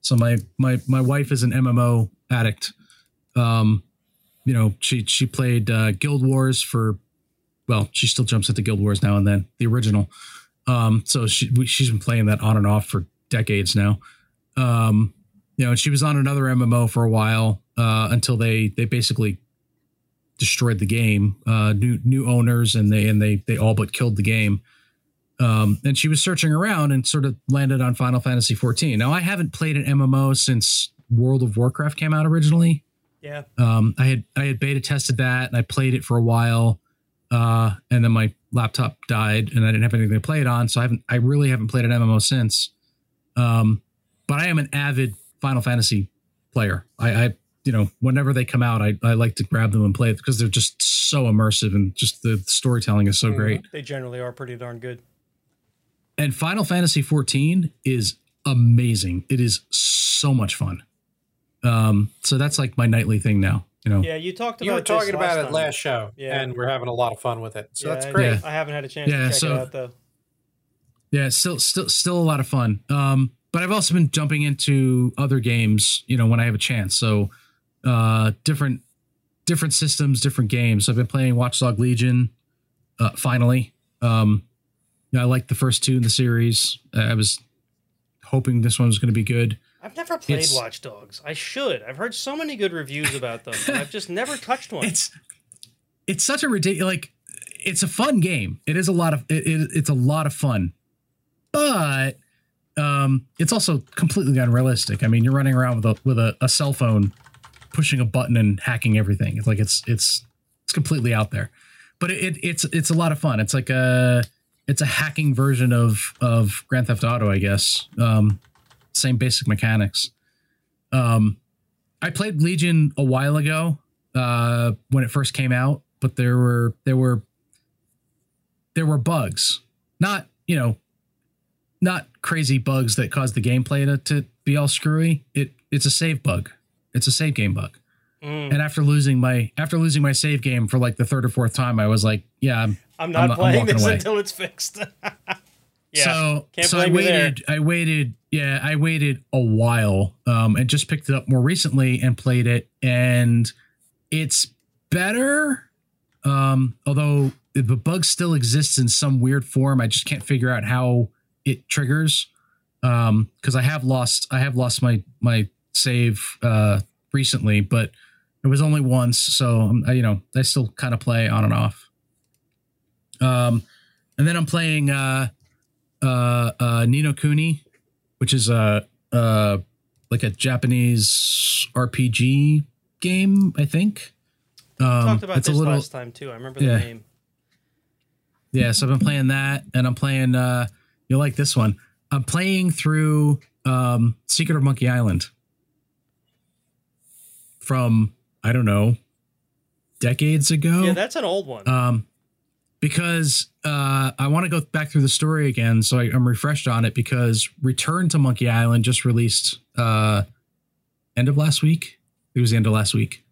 [SPEAKER 4] So my, my, my wife is an MMO addict. Um, you know, she, she played, uh, Guild Wars for, well, she still jumps into Guild Wars now and then the original. Um, so she, we, she's been playing that on and off for decades now. Um, you know, and she was on another MMO for a while, uh, until they, they basically destroyed the game. Uh, new new owners and they and they they all but killed the game. Um, and she was searching around and sort of landed on Final Fantasy 14. Now I haven't played an MMO since World of Warcraft came out originally.
[SPEAKER 2] Yeah.
[SPEAKER 4] Um, I had I had beta tested that and I played it for a while, uh, and then my laptop died and I didn't have anything to play it on, so I haven't I really haven't played an MMO since. Um, but I am an avid Final Fantasy player. I, I you know whenever they come out, I, I like to grab them and play it because they're just so immersive and just the storytelling is so great.
[SPEAKER 2] They generally are pretty darn good.
[SPEAKER 4] And Final Fantasy 14 is amazing. It is so much fun. Um, so that's like my nightly thing now. You know,
[SPEAKER 2] Yeah, you talked about.
[SPEAKER 3] You were
[SPEAKER 2] this
[SPEAKER 3] talking about it
[SPEAKER 2] time.
[SPEAKER 3] last show,
[SPEAKER 2] Yeah.
[SPEAKER 3] and we're having a lot of fun with it. So
[SPEAKER 2] Yeah,
[SPEAKER 3] that's great.
[SPEAKER 4] Yeah.
[SPEAKER 2] I haven't had a chance
[SPEAKER 4] Yeah,
[SPEAKER 2] to check
[SPEAKER 4] so-
[SPEAKER 2] it out though.
[SPEAKER 4] Yeah, it's still still still a lot of fun. Um, but I've also been jumping into other games, you know, when I have a chance. So uh different different systems, different games. I've been playing Watchdog Legion uh finally. Um you know, I like the first two in the series. I was hoping this one was going to be good.
[SPEAKER 2] I've never played
[SPEAKER 4] It's-
[SPEAKER 2] Watch Dogs. I should. I've heard so many good reviews about them. I've just never touched one.
[SPEAKER 4] It's it's such a ridiculous like it's a fun game. It is a lot of it, it, it's a lot of fun. But um it's also completely unrealistic. I mean, you're running around with a with a, a cell phone pushing a button and hacking everything. It's like it's it's it's completely out there. But it, it it's it's a lot of fun. It's like a it's a hacking version of of Grand Theft Auto, I guess. Um same basic mechanics. Um I played Legion a while ago uh, when it first came out, but there were there were there were bugs, not you know, not crazy bugs that caused the gameplay to, to be all screwy. It it's a save bug. It's a save game bug.
[SPEAKER 2] Mm.
[SPEAKER 4] And after losing my after losing my save game for like the third or fourth time, I was like, yeah, I'm,
[SPEAKER 2] I'm not
[SPEAKER 4] I'm- I'm
[SPEAKER 2] playing this
[SPEAKER 4] away.
[SPEAKER 2] until it's fixed. yeah.
[SPEAKER 4] So
[SPEAKER 2] can't
[SPEAKER 4] so I
[SPEAKER 2] blame you there.
[SPEAKER 4] waited. I waited. Yeah, I waited a while, um, and just picked it up more recently and played it, and it's better. Um, although the bug still exists in some weird form, I just can't figure out how it triggers. Um, because I have lost. I have lost my my save uh recently, but it was only once, so um, I, you know I still kind of play on and off. Um, and then I'm playing uh uh, uh, Ni no Kuni, which is a uh, like a Japanese RPG game, I think. Um,
[SPEAKER 2] talked about
[SPEAKER 4] it's
[SPEAKER 2] this
[SPEAKER 4] a little,
[SPEAKER 2] last time too. I remember
[SPEAKER 4] Yeah.
[SPEAKER 2] the name.
[SPEAKER 4] yeah. So I've been playing that, and I'm playing. Uh, you'll like this one. I'm playing through um, Secret of Monkey Island from I don't know decades ago.
[SPEAKER 2] Yeah, that's an old one.
[SPEAKER 4] um, because uh, I want to go back through the story again, so I, I'm refreshed on it. Because Return to Monkey Island just released uh, end of last week. It was the end of last week.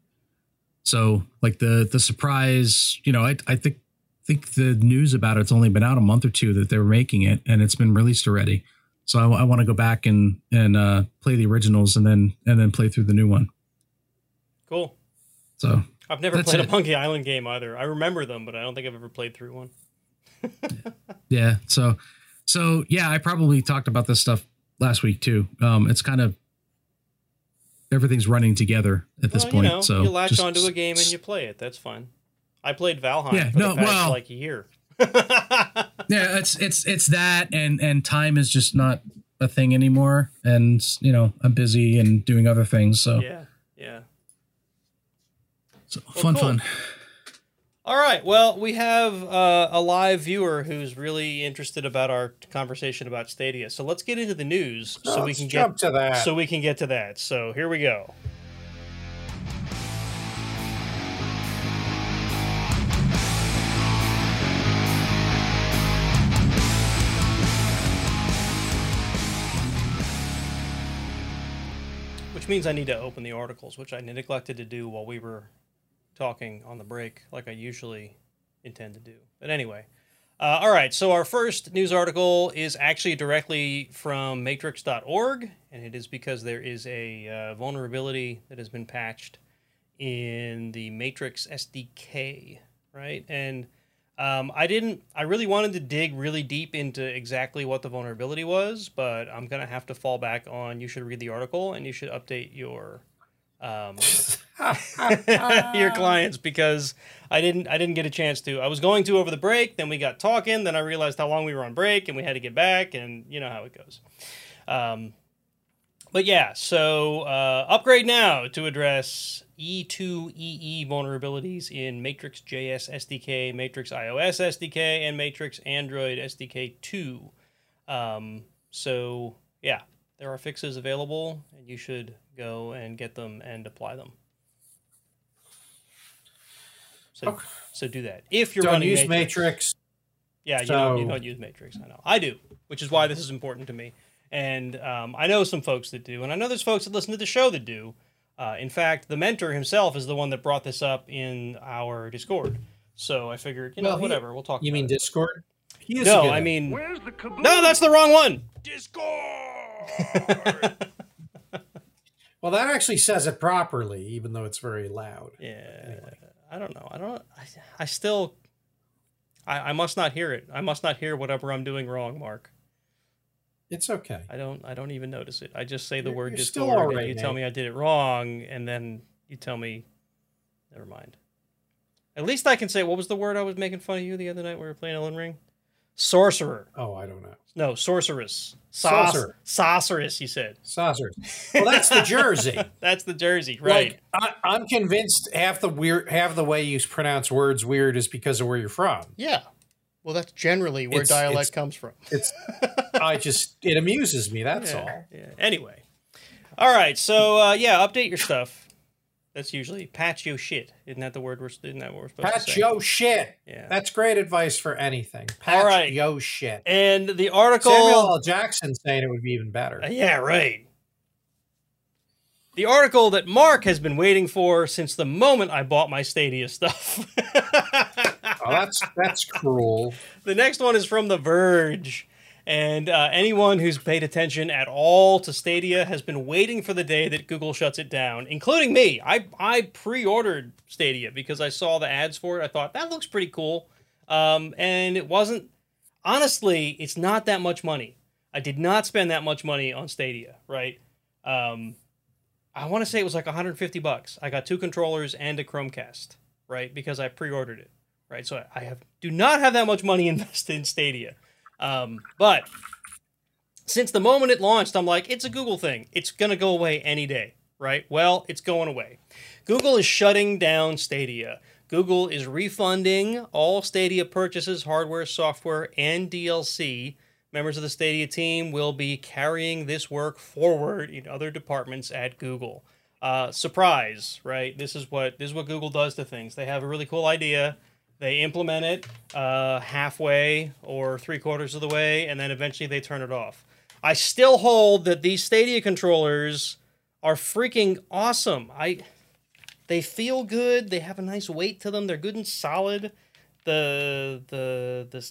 [SPEAKER 4] So like the the surprise, you know, I I think think the news about it's only been out a month or two that they were making it, and it's been released already. So I, I want to go back and and uh, play the originals and then and then play through the new one.
[SPEAKER 2] Cool.
[SPEAKER 4] So
[SPEAKER 2] I've never played
[SPEAKER 4] it.
[SPEAKER 2] a Monkey Island game either. I remember them, but I don't think I've ever played through one.
[SPEAKER 4] yeah, so so yeah, I probably talked about this stuff last week too. Um, it's kind of everything's running together at this
[SPEAKER 2] well,
[SPEAKER 4] point.
[SPEAKER 2] you know,
[SPEAKER 4] so
[SPEAKER 2] you latch
[SPEAKER 4] just-
[SPEAKER 2] onto a game and you play it. That's fine. I played Valheim
[SPEAKER 4] Yeah,
[SPEAKER 2] for
[SPEAKER 4] no,
[SPEAKER 2] the past
[SPEAKER 4] well-
[SPEAKER 2] like a year.
[SPEAKER 4] yeah it's it's it's that and and time is just not a thing anymore and you know i'm busy and doing other things so,
[SPEAKER 2] yeah.
[SPEAKER 4] So fun
[SPEAKER 2] cool.
[SPEAKER 4] fun
[SPEAKER 2] All right. Well, we have uh, a live viewer who's really interested about our conversation about Stadia. So let's get into the news so we
[SPEAKER 3] Let's
[SPEAKER 2] can
[SPEAKER 3] jump
[SPEAKER 2] get
[SPEAKER 3] to that.
[SPEAKER 2] so we can get to that. So here we go. Which means I need to open the articles, which I neglected to do while we were talking on the break, like I usually intend to do. But anyway, uh, all right. So our first news article is actually directly from Matrix.org, and it is because there is a uh, vulnerability that has been patched in the Matrix SDK, right? And um, I didn't. I really wanted to dig really deep into exactly what the vulnerability was, but I'm gonna have to fall back on. You should read the article and you should update your um, your clients because I didn't I didn't get a chance to. I was going to over the break, then we got talking, then I realized how long we were on break and we had to get back and you know how it goes. Um, but yeah, so uh, upgrade now to address E E2EE vulnerabilities in Matrix JS SDK, Matrix iOS SDK, and Matrix Android SDK 2. Um, so yeah, there are fixes available, and you should go and get them and apply them. So,
[SPEAKER 3] Okay.
[SPEAKER 2] so do that if you're
[SPEAKER 3] Don't
[SPEAKER 2] running
[SPEAKER 3] use
[SPEAKER 2] Matrix.
[SPEAKER 3] Matrix.
[SPEAKER 2] Yeah, you, don't, you don't use Matrix. I know. I do, which is why this is important to me. And um, I know some folks that do, and I know there's folks that listen to the show that do. Uh, in fact, the mentor himself is the one that brought this up in our Discord. So I figured, you know,
[SPEAKER 3] Well,
[SPEAKER 2] whatever, we'll talk.
[SPEAKER 3] You mean
[SPEAKER 2] it.
[SPEAKER 3] Discord? He is
[SPEAKER 2] No, I mean,
[SPEAKER 1] Where's the
[SPEAKER 2] no, that's the wrong one.
[SPEAKER 1] Discord.
[SPEAKER 3] Well, that actually says it properly, even though it's very loud.
[SPEAKER 2] Yeah, I don't know. I don't. I, I still. I, I must not hear it. I must not hear whatever I'm doing wrong, Mark.
[SPEAKER 3] It's okay.
[SPEAKER 2] I don't. I don't even notice it. I just say the
[SPEAKER 3] You're-
[SPEAKER 2] word
[SPEAKER 3] you're still
[SPEAKER 2] Discord,
[SPEAKER 3] all
[SPEAKER 2] and
[SPEAKER 3] right,
[SPEAKER 2] you tell me I did it wrong, and then you tell me, never mind. At least I can say what was the word I was making fun of you the other night when we were playing Elden Ring? Sorcerer.
[SPEAKER 3] Oh, I don't know.
[SPEAKER 2] No, sorceress. Sauce,
[SPEAKER 3] Sorcerer.
[SPEAKER 2] sorceress. he said
[SPEAKER 3] Saucers. Well, that's the Jersey.
[SPEAKER 2] that's the Jersey, right?
[SPEAKER 3] Like, I, I'm convinced half the weird, half the way you pronounce words weird is because of where you're from.
[SPEAKER 2] yeah. Well, that's generally where
[SPEAKER 3] It's-
[SPEAKER 2] dialect
[SPEAKER 3] it's-
[SPEAKER 2] comes from.
[SPEAKER 3] It's, I just, it amuses me. That's
[SPEAKER 2] yeah,
[SPEAKER 3] all.
[SPEAKER 2] Yeah. Anyway, all right. So uh, yeah, update your stuff. That's usually patch your shit. Isn't that the word we're? Isn't that what we're supposed to
[SPEAKER 3] Patch your shit.
[SPEAKER 2] Yeah.
[SPEAKER 3] That's great advice for anything. Patch
[SPEAKER 2] All right.
[SPEAKER 3] yo shit.
[SPEAKER 2] And the article.
[SPEAKER 3] Samuel L. Jackson saying it would be even better.
[SPEAKER 2] Uh, yeah, right. The article that Mark has been waiting for since the moment I bought my Stadia stuff.
[SPEAKER 3] Oh, that's that's cruel.
[SPEAKER 2] the next one is from The Verge. And uh, anyone who's paid attention at all to Stadia has been waiting for the day that Google shuts it down, including me. I, I pre ordered Stadia because I saw the ads for it. I thought that looks pretty cool. Um, and it wasn't, honestly, it's not that much money. I did not spend that much money on Stadia, right? Um, I want to say it was like 150 bucks. I got two controllers and a Chromecast, right? Because I pre-ordered it, right? So I have do not have that much money invested in Stadia. Um, but since the moment it launched, I'm like, it's a Google thing. It's gonna go away any day, right? Well, it's going away. Google is shutting down Stadia. Google is refunding all Stadia purchases, hardware, software, and DLC. Members of the Stadia team will be carrying this work forward in other departments at Google. Uh, surprise, right? This is what this is what Google does to things. They have a really cool idea, they implement it uh, halfway or three quarters of the way, and then eventually they turn it off. I still hold that these Stadia controllers are freaking awesome. I They feel good. They have a nice weight to them. They're good and solid. The the the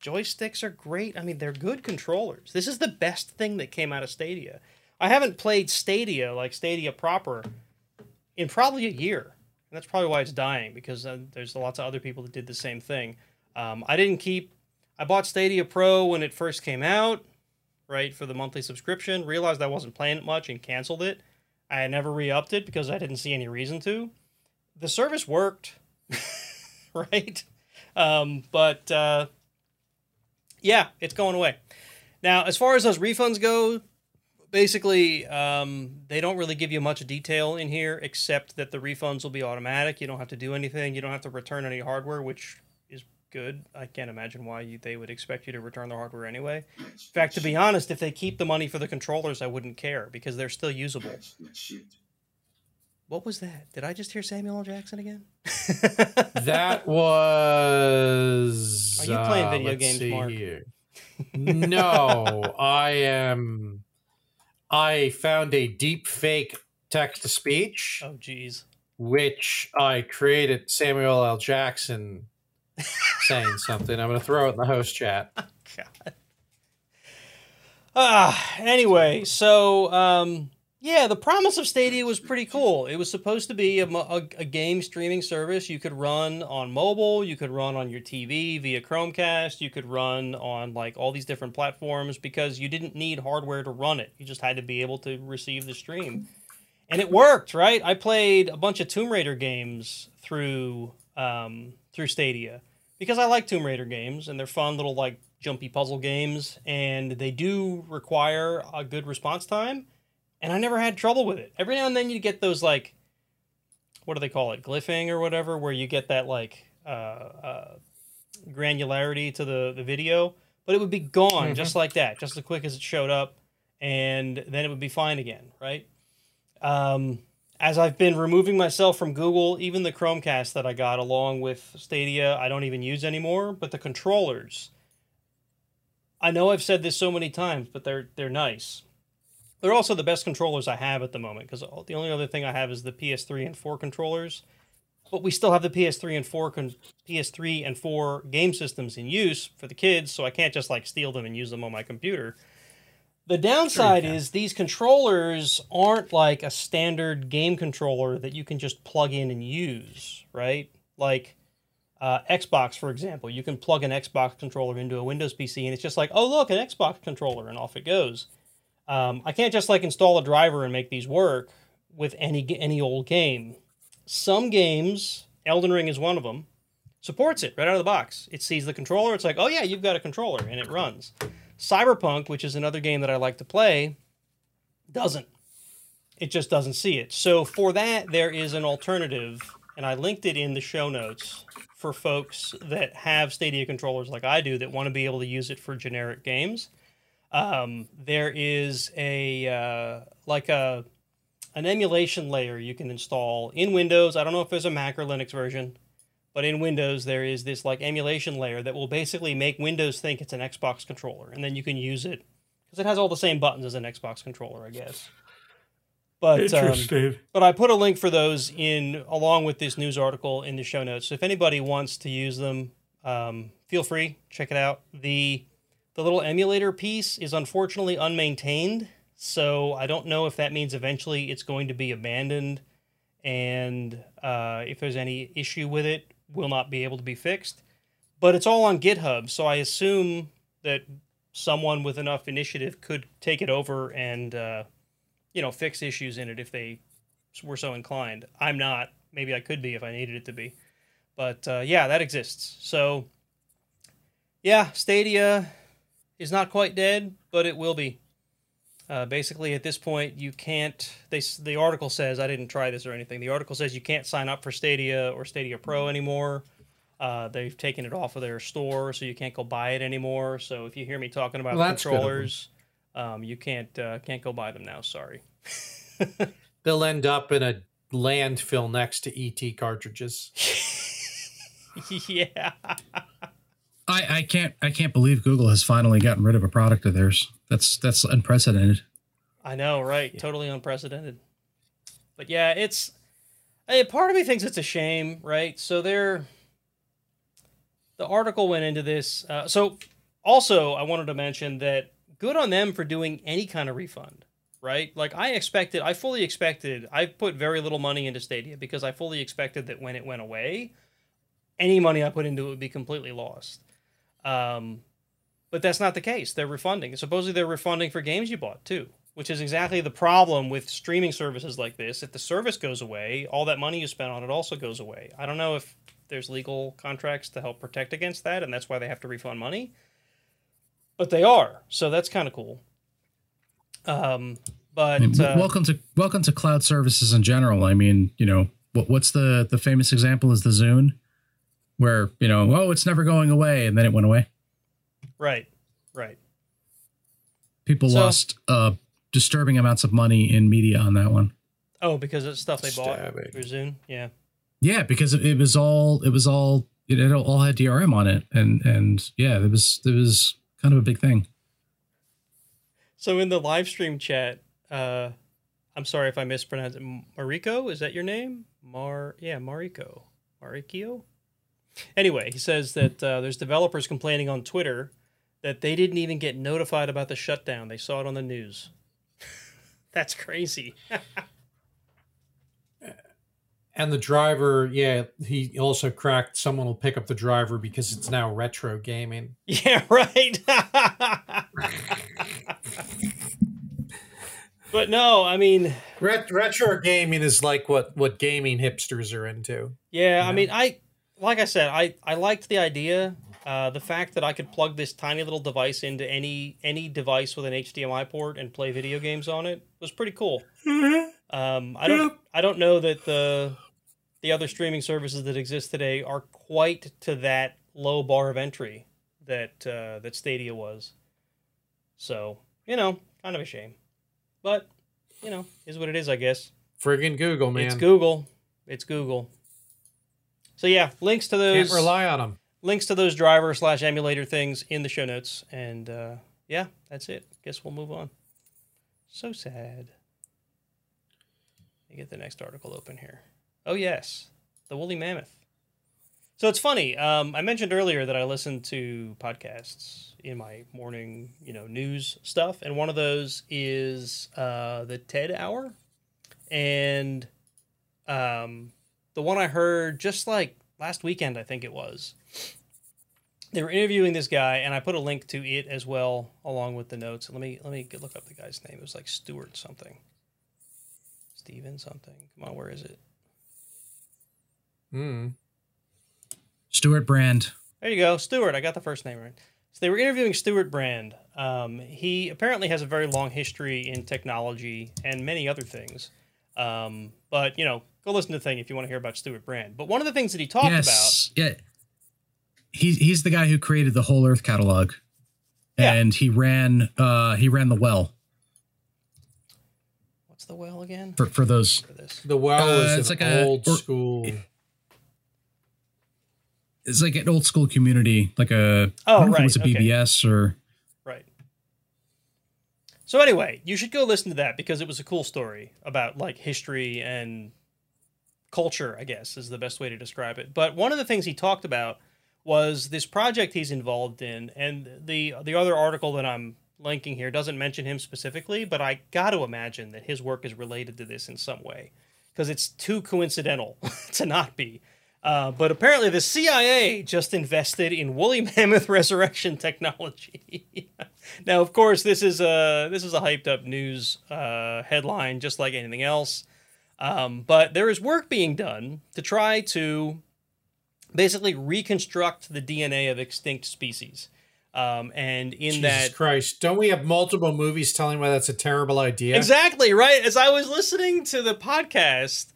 [SPEAKER 2] joysticks are great. I mean, they're good controllers. This is the best thing that came out of Stadia. I haven't played Stadia like Stadia proper in probably a year. And that's probably why it's dying because uh, there's lots of other people that did the same thing. Um, I didn't keep. I bought Stadia Pro when it first came out, right, for the monthly subscription. Realized I wasn't playing it much and canceled it. I never re-upped it because I didn't see any reason to. The service worked, right? Um, but uh, yeah, it's going away. Now, as far as those refunds go, basically um, they don't really give you much detail in here except that the refunds will be automatic. You don't have to do anything. You don't have to return any hardware, which is good. I can't imagine why you, they would expect you to return the hardware anyway. In fact, to be honest, if they keep the money for the controllers, I wouldn't care because they're still usable. What was that? Did I just hear Samuel L. Jackson again?
[SPEAKER 3] That was.
[SPEAKER 2] Are you playing
[SPEAKER 3] uh,
[SPEAKER 2] video
[SPEAKER 3] let's
[SPEAKER 2] games, Mark?
[SPEAKER 3] here. No, I am. I found a deep fake text to speech,
[SPEAKER 2] oh, jeez.
[SPEAKER 3] which I created Samuel L. Jackson saying something. I'm going to throw it in the host chat.
[SPEAKER 2] God. Ah, anyway, so um, yeah, the promise of Stadia was pretty cool. It was supposed to be a, a, a game streaming service you could run on mobile, you could run on your TV via Chromecast, you could run on like all these different platforms because you didn't need hardware to run it. You just had to be able to receive the stream. And it worked, right? I played a bunch of Tomb Raider games through um, through Stadia because I like Tomb Raider games and they're fun little like jumpy puzzle games and they do require a good response time and I never had trouble with it. Every now and then you get those like what do they call it? Glyphing or whatever where you get that like uh, uh, granularity to the the video, but it would be gone
[SPEAKER 3] Mhm.
[SPEAKER 2] just like that, just as quick as it showed up and then it would be fine again, right? Um as I've been removing myself from Google, even the Chromecast that I got along with Stadia, I don't even use anymore. But the controllers, I know I've said this so many times, but they're they're nice. They're also the best controllers I have at the moment because the only other thing I have is the PS3 and 4 controllers. But we still have the PS3 and 4 con- PS3 and 4 game systems in use for the kids, so I can't just like steal them and use them on my computer. The downside
[SPEAKER 3] can.
[SPEAKER 2] is these controllers aren't like a standard game controller that you can just plug in and use, right? Like uh, Xbox, for example, you can plug an Xbox controller into a Windows PC and it's just like, oh, look, an Xbox controller, and off it goes. Um, I can't just like install a driver and make these work with any any old game. Some games, Elden Ring is one of them, supports it right out of the box. It sees the controller, it's like, oh yeah, you've got a controller, and it runs. Cyberpunk, which is another game that I like to play, doesn't. It just doesn't see it. So for that, there is an alternative, and I linked it in the show notes for folks that have Stadia controllers like I do that want to be able to use it for generic games. Um, there is a uh, like a an emulation layer you can install in Windows. I don't know if there's a Mac or Linux version, but in Windows there is this like emulation layer that will basically make Windows think it's an Xbox controller, and then you can use it because it has all the same buttons as an Xbox controller, I guess. But um, but I put a link for those in along with this news article in the show notes. So if anybody wants to use them, um, feel free check it out. the The little emulator piece is unfortunately unmaintained, so I don't know if that means eventually it's going to be abandoned, and uh, if there's any issue with it, will not be able to be fixed. But it's all on GitHub, so I assume that someone with enough initiative could take it over and uh, you know fix issues in it if they were so inclined. I'm not. Maybe I could be if I needed it to be. But uh, yeah, that exists. So yeah, Stadia is not quite dead, but it will be. Uh, basically, at this point, you can't. They the article says I didn't try this or anything. The article says you can't sign up for Stadia or Stadia Pro anymore. Uh, they've taken it off of their store, so you can't go buy it anymore. So if you hear me talking about
[SPEAKER 3] Well, that's good of them.
[SPEAKER 2] controllers, um, you can't uh, can't go buy them now. Sorry.
[SPEAKER 3] They'll end up in a landfill next to ET cartridges.
[SPEAKER 2] yeah.
[SPEAKER 4] I, I can't I can't believe Google has finally gotten rid of a product of theirs. That's that's unprecedented.
[SPEAKER 2] I know, right? Totally unprecedented. But yeah, it's Hey, part of me thinks it's a shame, right? So they're the article went into this. Uh, so also, I wanted to mention that good on them for doing any kind of refund, right? Like I expected, I fully expected. I put very little money into Stadia because I fully expected that when it went away, any money I put into it would be completely lost. Um, but that's not the case. They're refunding. Supposedly, they're refunding for games you bought too which is exactly the problem with streaming services like this. If the service goes away, all that money you spent on it also goes away. I don't know if there's legal contracts to help protect against that, and that's why they have to refund money. But they are, so that's kind of cool. Um, but
[SPEAKER 4] I mean,
[SPEAKER 2] uh,
[SPEAKER 4] welcome to welcome to cloud services in general. I mean, you know, what, what's the the famous example is the Zune, where you know, oh, it's never going away, and then it went away.
[SPEAKER 2] right, right.
[SPEAKER 4] People
[SPEAKER 2] So-
[SPEAKER 4] lost uh, disturbing amounts of money in media on that one.
[SPEAKER 2] Oh, because it's stuff they bought
[SPEAKER 3] Stabbing.
[SPEAKER 2] through Zune. Yeah.
[SPEAKER 4] Yeah, because it, it was all it was all it, it all had DRM on it, and and yeah, it was it was kind of a big thing.
[SPEAKER 2] So in the live stream chat, uh, I'm sorry if I mispronounced it. Mariko, is that your name? Mar, yeah, Mariko, Marikio. Anyway, he says that uh, there's developers complaining on Twitter that they didn't even get notified about the shutdown. They saw it on the news. That's crazy.
[SPEAKER 3] And the driver, yeah, he also cracked. Someone will pick up the driver because it's now retro gaming.
[SPEAKER 2] yeah, right. but no, I mean,
[SPEAKER 3] Ret- retro gaming is like what what gaming hipsters are into.
[SPEAKER 2] Yeah, I
[SPEAKER 3] Yeah.
[SPEAKER 2] mean, I like I said, I I liked the idea. Uh, the fact that I could plug this tiny little device into any any device with an HDMI port and play video games on it was pretty cool. Um, I don't I don't know that the the other streaming services that exist today are quite to that low bar of entry that uh, that Stadia was. So you know, kind of a shame, but you know, is what it is, I guess.
[SPEAKER 3] Friggin' Google, man.
[SPEAKER 2] It's Google. It's Google. So yeah, links to those.
[SPEAKER 3] Can't rely on them.
[SPEAKER 2] links to those driver slash emulator things in the show notes, and uh, yeah, that's it. Guess we'll move on. So sad. Let me get the next article open here. Oh yes, the woolly mammoth. So it's funny. Um, I mentioned earlier that I listen to podcasts in my morning, you know, news stuff, and one of those is uh, the TED Hour, and um, the one I heard just like last weekend, I think it was. They were interviewing this guy, and I put a link to it as well, along with the notes. Let me let me look up the guy's name. It was like Stewart something, Steven something. Come on, where is it?
[SPEAKER 3] Hmm.
[SPEAKER 4] Stuart Brand.
[SPEAKER 2] There you go, Stewart. I got the first name right. So they were interviewing Stuart Brand. Um, he apparently has a very long history in technology and many other things. Um, but you know, go listen to the thing if you want to hear about Stuart Brand. But one of the things that he talked
[SPEAKER 4] yes, yeah. He's he's the guy who created the whole Earth catalog,
[SPEAKER 2] Yeah.
[SPEAKER 4] and he ran uh he ran the well
[SPEAKER 2] what's the well again?
[SPEAKER 4] for for those.
[SPEAKER 2] For.
[SPEAKER 3] The well
[SPEAKER 4] Uh,
[SPEAKER 3] is
[SPEAKER 4] it's
[SPEAKER 3] an
[SPEAKER 4] like a-
[SPEAKER 3] old
[SPEAKER 4] or-
[SPEAKER 3] school.
[SPEAKER 4] It's like an old school community, like a
[SPEAKER 2] Oh,
[SPEAKER 4] I don't know if
[SPEAKER 2] right,
[SPEAKER 4] it was a
[SPEAKER 2] okay.
[SPEAKER 4] BBS or
[SPEAKER 2] Right. So anyway, you should go listen to that because it was a cool story about like history and culture, I guess is the best way to describe it. But one of the things he talked about was this project he's involved in and the the other article that I'm linking here doesn't mention him specifically, but I got to imagine that his work is related to this in some way because it's too coincidental to not be. Uh, but apparently, the CIA just invested in woolly mammoth resurrection technology. now, of course, this is a this is a hyped up news uh, headline, just like anything else. Um, but there is work being done to try to basically reconstruct the DNA of extinct species. Um, and in that
[SPEAKER 3] Jesus
[SPEAKER 2] that,
[SPEAKER 3] Christ, don't we have multiple movies telling why that's a terrible idea?
[SPEAKER 2] Exactly, right? As I was listening to the podcast,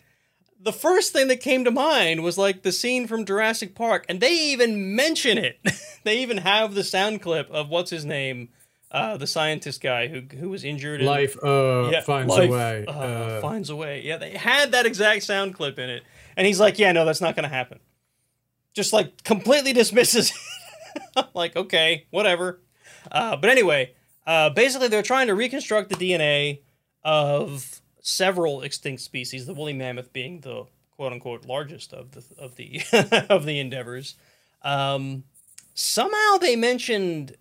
[SPEAKER 2] the first thing that came to mind was like the scene from Jurassic Park, and they even mention it. they even have the sound clip of what's his name, uh, the scientist guy who who was injured. and-
[SPEAKER 3] Life uh,
[SPEAKER 2] Yeah,
[SPEAKER 3] finds
[SPEAKER 2] life,
[SPEAKER 3] a way.
[SPEAKER 2] uh,
[SPEAKER 3] Uh,
[SPEAKER 2] finds a way. Yeah, they had that exact sound clip in it, and he's like, "Yeah, no, that's not going to happen." Just like completely dismisses. I'm like, okay, whatever. Uh, but anyway, uh, basically, they're trying to reconstruct the DNA of several extinct species, the woolly mammoth being the quote quote unquote largest of the of the of the endeavors. Um, somehow they mentioned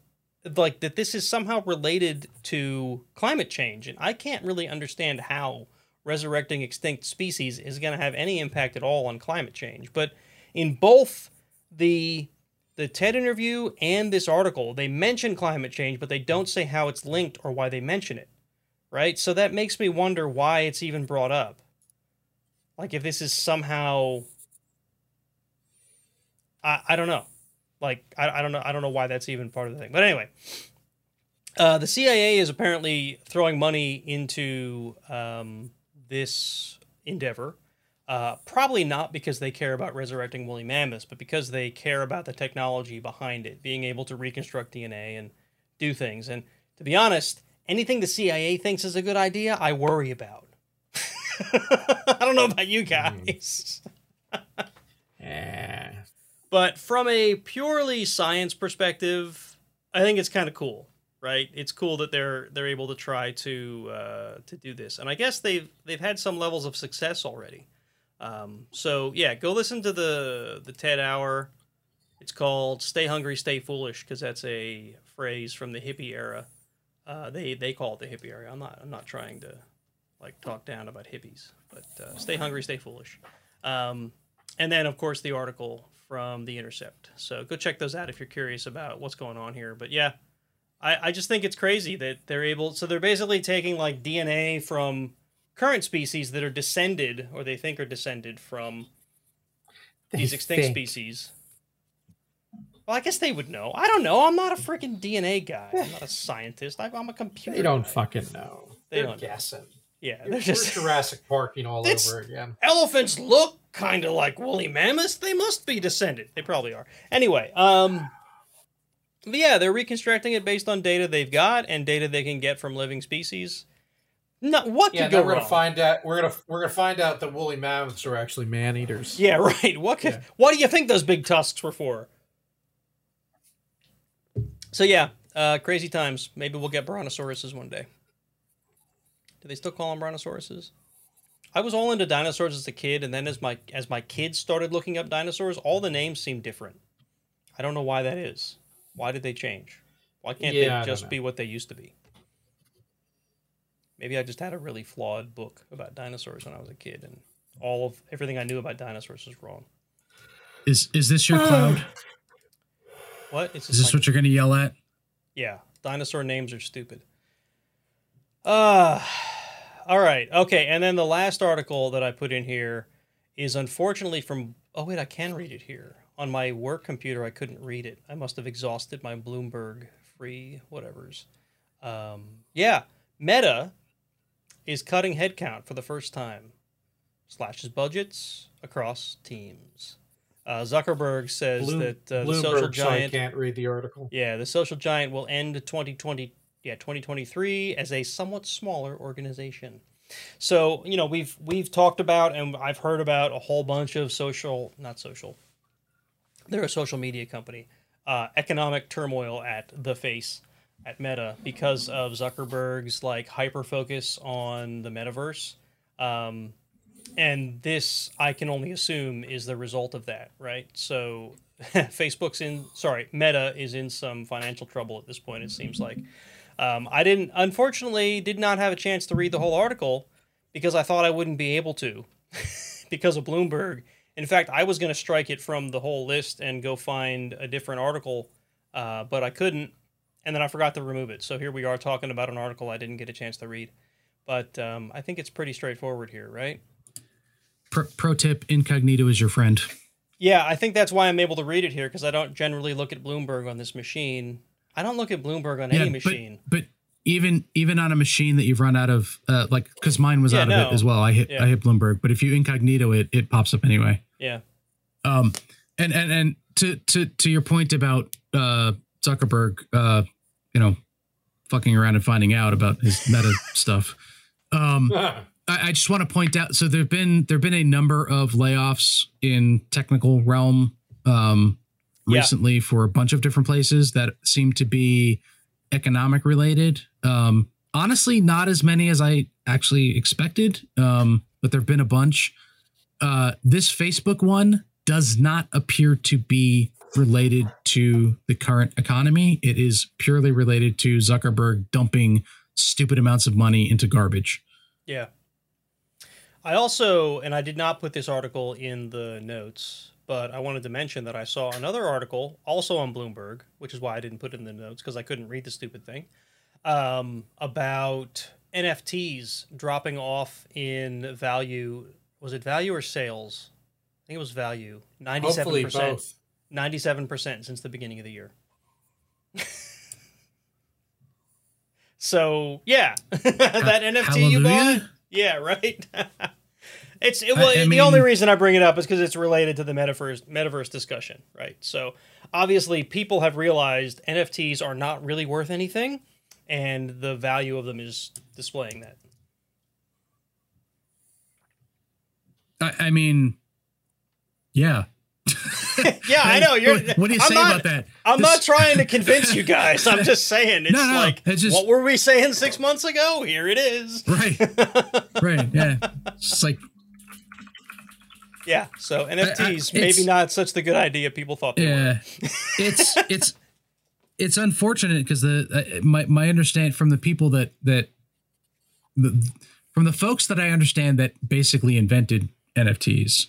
[SPEAKER 2] like that this is somehow related to climate change, and I can't really understand how resurrecting extinct species is going to have any impact at all on climate change. But in both the the TED interview and this article, they mention climate change, but they don't say how it's linked or why they mention it. Right? So that makes me wonder why it's even brought up. Like if this is somehow I, I don't know. Like I, I don't know I don't know why that's even part of the thing. But anyway, uh, the CIA is apparently throwing money into um, this endeavor. Uh, probably not because they care about resurrecting woolly mammoths, but because they care about the technology behind it, being able to reconstruct DNA and do things. And to be honest, anything the CIA thinks is a good idea, I worry about. I don't know about you guys. But from a purely science perspective, I think it's kind of cool, right? It's cool that they're they're able to try to uh, to do this, and I guess they've they've had some levels of success already. Um, so yeah, go listen to the the TED Hour. It's called "Stay Hungry, Stay Foolish" because that's a phrase from the hippie era. Uh, they they call it the hippie era. I'm not I'm not trying to like talk down about hippies, but uh, stay hungry, stay foolish. Um, and then of course the article from the Intercept. So go check those out if you're curious about what's going on here. But yeah, I, I just think it's crazy that they're able. So they're basically taking like DNA from current species that are descended or they think are descended from these extinct
[SPEAKER 3] think.
[SPEAKER 2] species. Well, I guess they would know. I don't know. I'm not a freaking DNA guy. I'm not a scientist. I, I'm a computer.
[SPEAKER 3] They don't
[SPEAKER 2] guy.
[SPEAKER 3] fucking know.
[SPEAKER 2] They
[SPEAKER 3] They're
[SPEAKER 2] don't know.
[SPEAKER 3] guessing.
[SPEAKER 2] Yeah,
[SPEAKER 3] We're
[SPEAKER 2] they're just
[SPEAKER 3] Jurassic Parking all over again.
[SPEAKER 2] elephants look kind of like woolly mammoths. They must be descended. They probably are. Anyway, um, but yeah, they're reconstructing it based on data they've got and data they can get from living species. No, what
[SPEAKER 3] Yeah,
[SPEAKER 2] could go
[SPEAKER 3] we're gonna find out. We're gonna we're gonna find out that woolly mammoths are actually man eaters.
[SPEAKER 2] yeah, right. What could,
[SPEAKER 3] Yeah.
[SPEAKER 2] what do you think those big tusks were for? So yeah, uh, crazy times. Maybe we'll get brontosauruses one day. Do they still call them brontosauruses? I was all into dinosaurs as a kid, and then as my as my kids started looking up dinosaurs, all the names seem different. I don't know why that is. Why did they change? Why can't
[SPEAKER 3] Yeah,
[SPEAKER 2] they just be what they used to be? Maybe I just had a really flawed book about dinosaurs when I was a kid, and all of everything I knew about dinosaurs was wrong.
[SPEAKER 4] Is is this your cloud?
[SPEAKER 2] What is It's
[SPEAKER 4] Is this
[SPEAKER 2] like-
[SPEAKER 4] what you're going to yell at?
[SPEAKER 2] Yeah, dinosaur names are stupid. Uh all right. Okay, and then the last article that I put in here is unfortunately from Oh wait, I can read it here. On my work computer I couldn't read it. I must have exhausted my Bloomberg free whatevers. Um yeah, Meta is cutting headcount for the first time. Slashes budgets across teams. Uh, Zuckerberg says
[SPEAKER 3] Bloom-
[SPEAKER 2] that uh, the social
[SPEAKER 3] Bloomberg, so can't read the article.
[SPEAKER 2] yeah, the social giant will end 2020 yeah, 2023 as a somewhat smaller organization. So, you know, we've we've talked about and I've heard about a whole bunch of social, not social. They're a social media company. Uh, economic turmoil at the face at Meta because of Zuckerberg's like hyper focus on the metaverse. Um, and this I can only assume is the result of that, right? So Facebook's in sorry, Meta is in some financial trouble at this point. It seems like um, I didn't, unfortunately, did not have a chance to read the whole article because I thought I wouldn't be able to because of Bloomberg. In fact, I was going to strike it from the whole list and go find a different article, uh, but I couldn't, and then I forgot to remove it. So here we are talking about an article I didn't get a chance to read. But um, I think it's pretty straightforward here, right?
[SPEAKER 4] Pro, pro tip: incognito is your friend.
[SPEAKER 2] Yeah, I think that's why I'm able to read it here because I don't generally look at Bloomberg on this machine. I don't look at Bloomberg on any
[SPEAKER 4] but-
[SPEAKER 2] machine.
[SPEAKER 4] But, even even on a machine that you've run out of, uh, like because mine was
[SPEAKER 2] Yeah,
[SPEAKER 4] out of it as well. I hit
[SPEAKER 2] Yeah.
[SPEAKER 4] I hit Bloomberg, but if you incognito it, it pops up anyway.
[SPEAKER 2] yeah.
[SPEAKER 4] Um, and and and to to to your point about uh Zuckerberg, uh, you know, fucking around and finding out about his meta stuff. Um, I, I just want to point out. So there've been there've been a number of layoffs in technical realm um,
[SPEAKER 2] Yeah.
[SPEAKER 4] recently for a bunch of different places that seem to be economic related. Um, honestly, not as many as I actually expected, um, but there've been a bunch. uh, this Facebook one does not appear to be related to the current economy. It is purely related to Zuckerberg dumping stupid amounts of money into garbage.
[SPEAKER 2] Yeah. I also, and I did not put this article in the notes, but I wanted to mention that I saw another article also on Bloomberg, which is why I didn't put it in the notes because I couldn't read the stupid thing, um, about NFTs dropping off in value. Was it value or sales? I think it was value. Ninety-seven percent. Ninety-seven percent since the beginning of the year. so yeah, that NFT you bought. Yeah, right. it's it,
[SPEAKER 4] I-
[SPEAKER 2] well,
[SPEAKER 4] I
[SPEAKER 2] the
[SPEAKER 4] mean-
[SPEAKER 2] only reason I bring it up is because it's related to the metaverse metaverse discussion, right? So obviously, people have realized NFTs are not really worth anything, and the value of them is displaying that.
[SPEAKER 4] I, I mean, yeah.
[SPEAKER 2] yeah, I know. You're.
[SPEAKER 4] What, what do you
[SPEAKER 2] I'm
[SPEAKER 4] say
[SPEAKER 2] not-
[SPEAKER 4] about that?
[SPEAKER 2] I'm
[SPEAKER 4] This-
[SPEAKER 2] not trying to convince you guys. I'm just saying it's
[SPEAKER 4] No, no,
[SPEAKER 2] like
[SPEAKER 4] it's just-
[SPEAKER 2] what were we saying six months ago? Here it is.
[SPEAKER 4] Right. right. Yeah. It's like
[SPEAKER 2] Yeah. So NFTs
[SPEAKER 4] it's-
[SPEAKER 2] maybe not such the good idea people thought they were.
[SPEAKER 4] yeah. It's it's it's unfortunate because the uh, my my understand from the people that that the, from the folks that I understand that basically invented NFTs,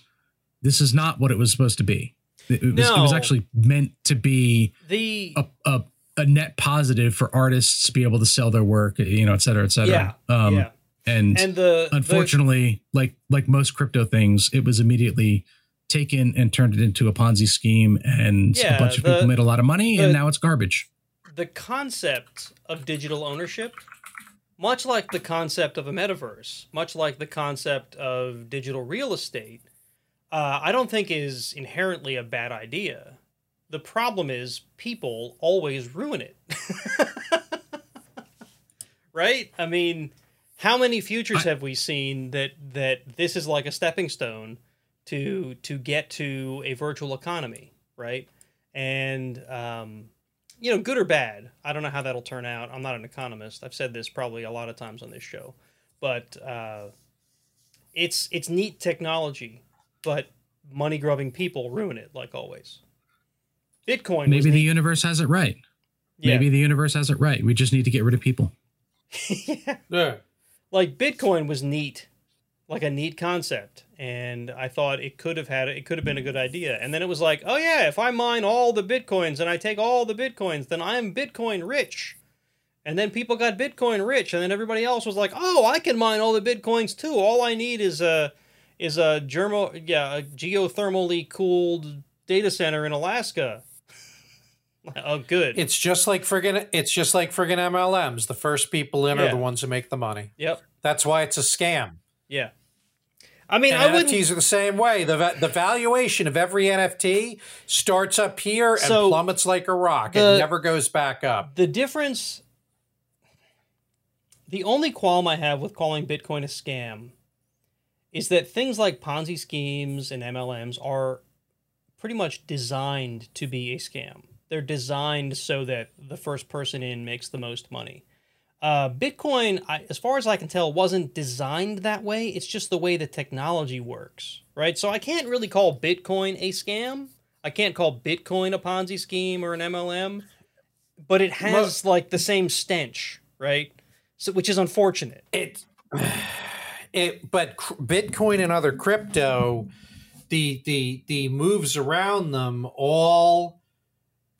[SPEAKER 4] this is not what it was supposed to be. It, it was, it was actually meant to be
[SPEAKER 2] The
[SPEAKER 4] a, a a net positive for artists to be able to sell their work, you know, et cetera, et cetera.
[SPEAKER 2] yeah
[SPEAKER 4] Um,
[SPEAKER 2] yeah
[SPEAKER 4] And,
[SPEAKER 2] and the the-
[SPEAKER 4] unfortunately, like like most crypto things, it was immediately taken and turned it into a Ponzi scheme, and
[SPEAKER 2] Yeah,
[SPEAKER 4] a bunch of
[SPEAKER 2] the-
[SPEAKER 4] people made a lot of money,
[SPEAKER 2] the-
[SPEAKER 4] and now it's garbage.
[SPEAKER 2] the concept of digital ownership, much like the concept of a metaverse, much like the concept of digital real estate, uh, I don't think is inherently a bad idea. The problem is people always ruin it. right? I mean, how many futures
[SPEAKER 4] I-
[SPEAKER 2] have we seen that that this is like a stepping stone to to get to a virtual economy, right? And um, you know, good or bad, I don't know how that'll turn out. I'm not an economist. I've said this probably a lot of times on this show, but uh, it's it's neat technology, but money grubbing people ruin it like always. Bitcoin
[SPEAKER 4] Maybe the
[SPEAKER 2] neat.
[SPEAKER 4] universe has it right.
[SPEAKER 2] yeah.
[SPEAKER 4] Maybe the universe has it right. We just need to get rid of people.
[SPEAKER 2] yeah.
[SPEAKER 3] Yeah.
[SPEAKER 2] Like Bitcoin was neat, like a neat concept, and I thought it could have had it could have been a good idea. And then it was like, oh yeah, if I mine all the bitcoins and I take all the bitcoins, then I'm Bitcoin rich. And then people got Bitcoin rich, and then everybody else was like, oh, I can mine all the bitcoins too. All I need is a is a germo yeah a geothermally cooled data center in Alaska. oh, good.
[SPEAKER 3] It's just like friggin' it's just like friggin' MLMs. The first people in
[SPEAKER 2] Yeah.
[SPEAKER 3] are the ones who make the money.
[SPEAKER 2] yep.
[SPEAKER 3] That's why it's a scam.
[SPEAKER 2] Yeah. I mean,
[SPEAKER 3] And
[SPEAKER 2] I wouldn't.
[SPEAKER 3] NFTs are the same way. The the valuation of every NFT starts up here and plummets like a rock.
[SPEAKER 2] the-
[SPEAKER 3] it never goes back up.
[SPEAKER 2] the difference the only qualm i have with calling bitcoin a scam is that things like ponzi schemes and mlms are pretty much designed to be a scam they're designed so that the first person in makes the most money uh, bitcoin I, as far as i can tell wasn't designed that way it's just the way the technology works right so i can't really call bitcoin a scam i can't call bitcoin a ponzi scheme or an mlm but it has like the same stench, right? So, which is unfortunate.
[SPEAKER 3] It it but Bitcoin and other crypto, the the the moves around them all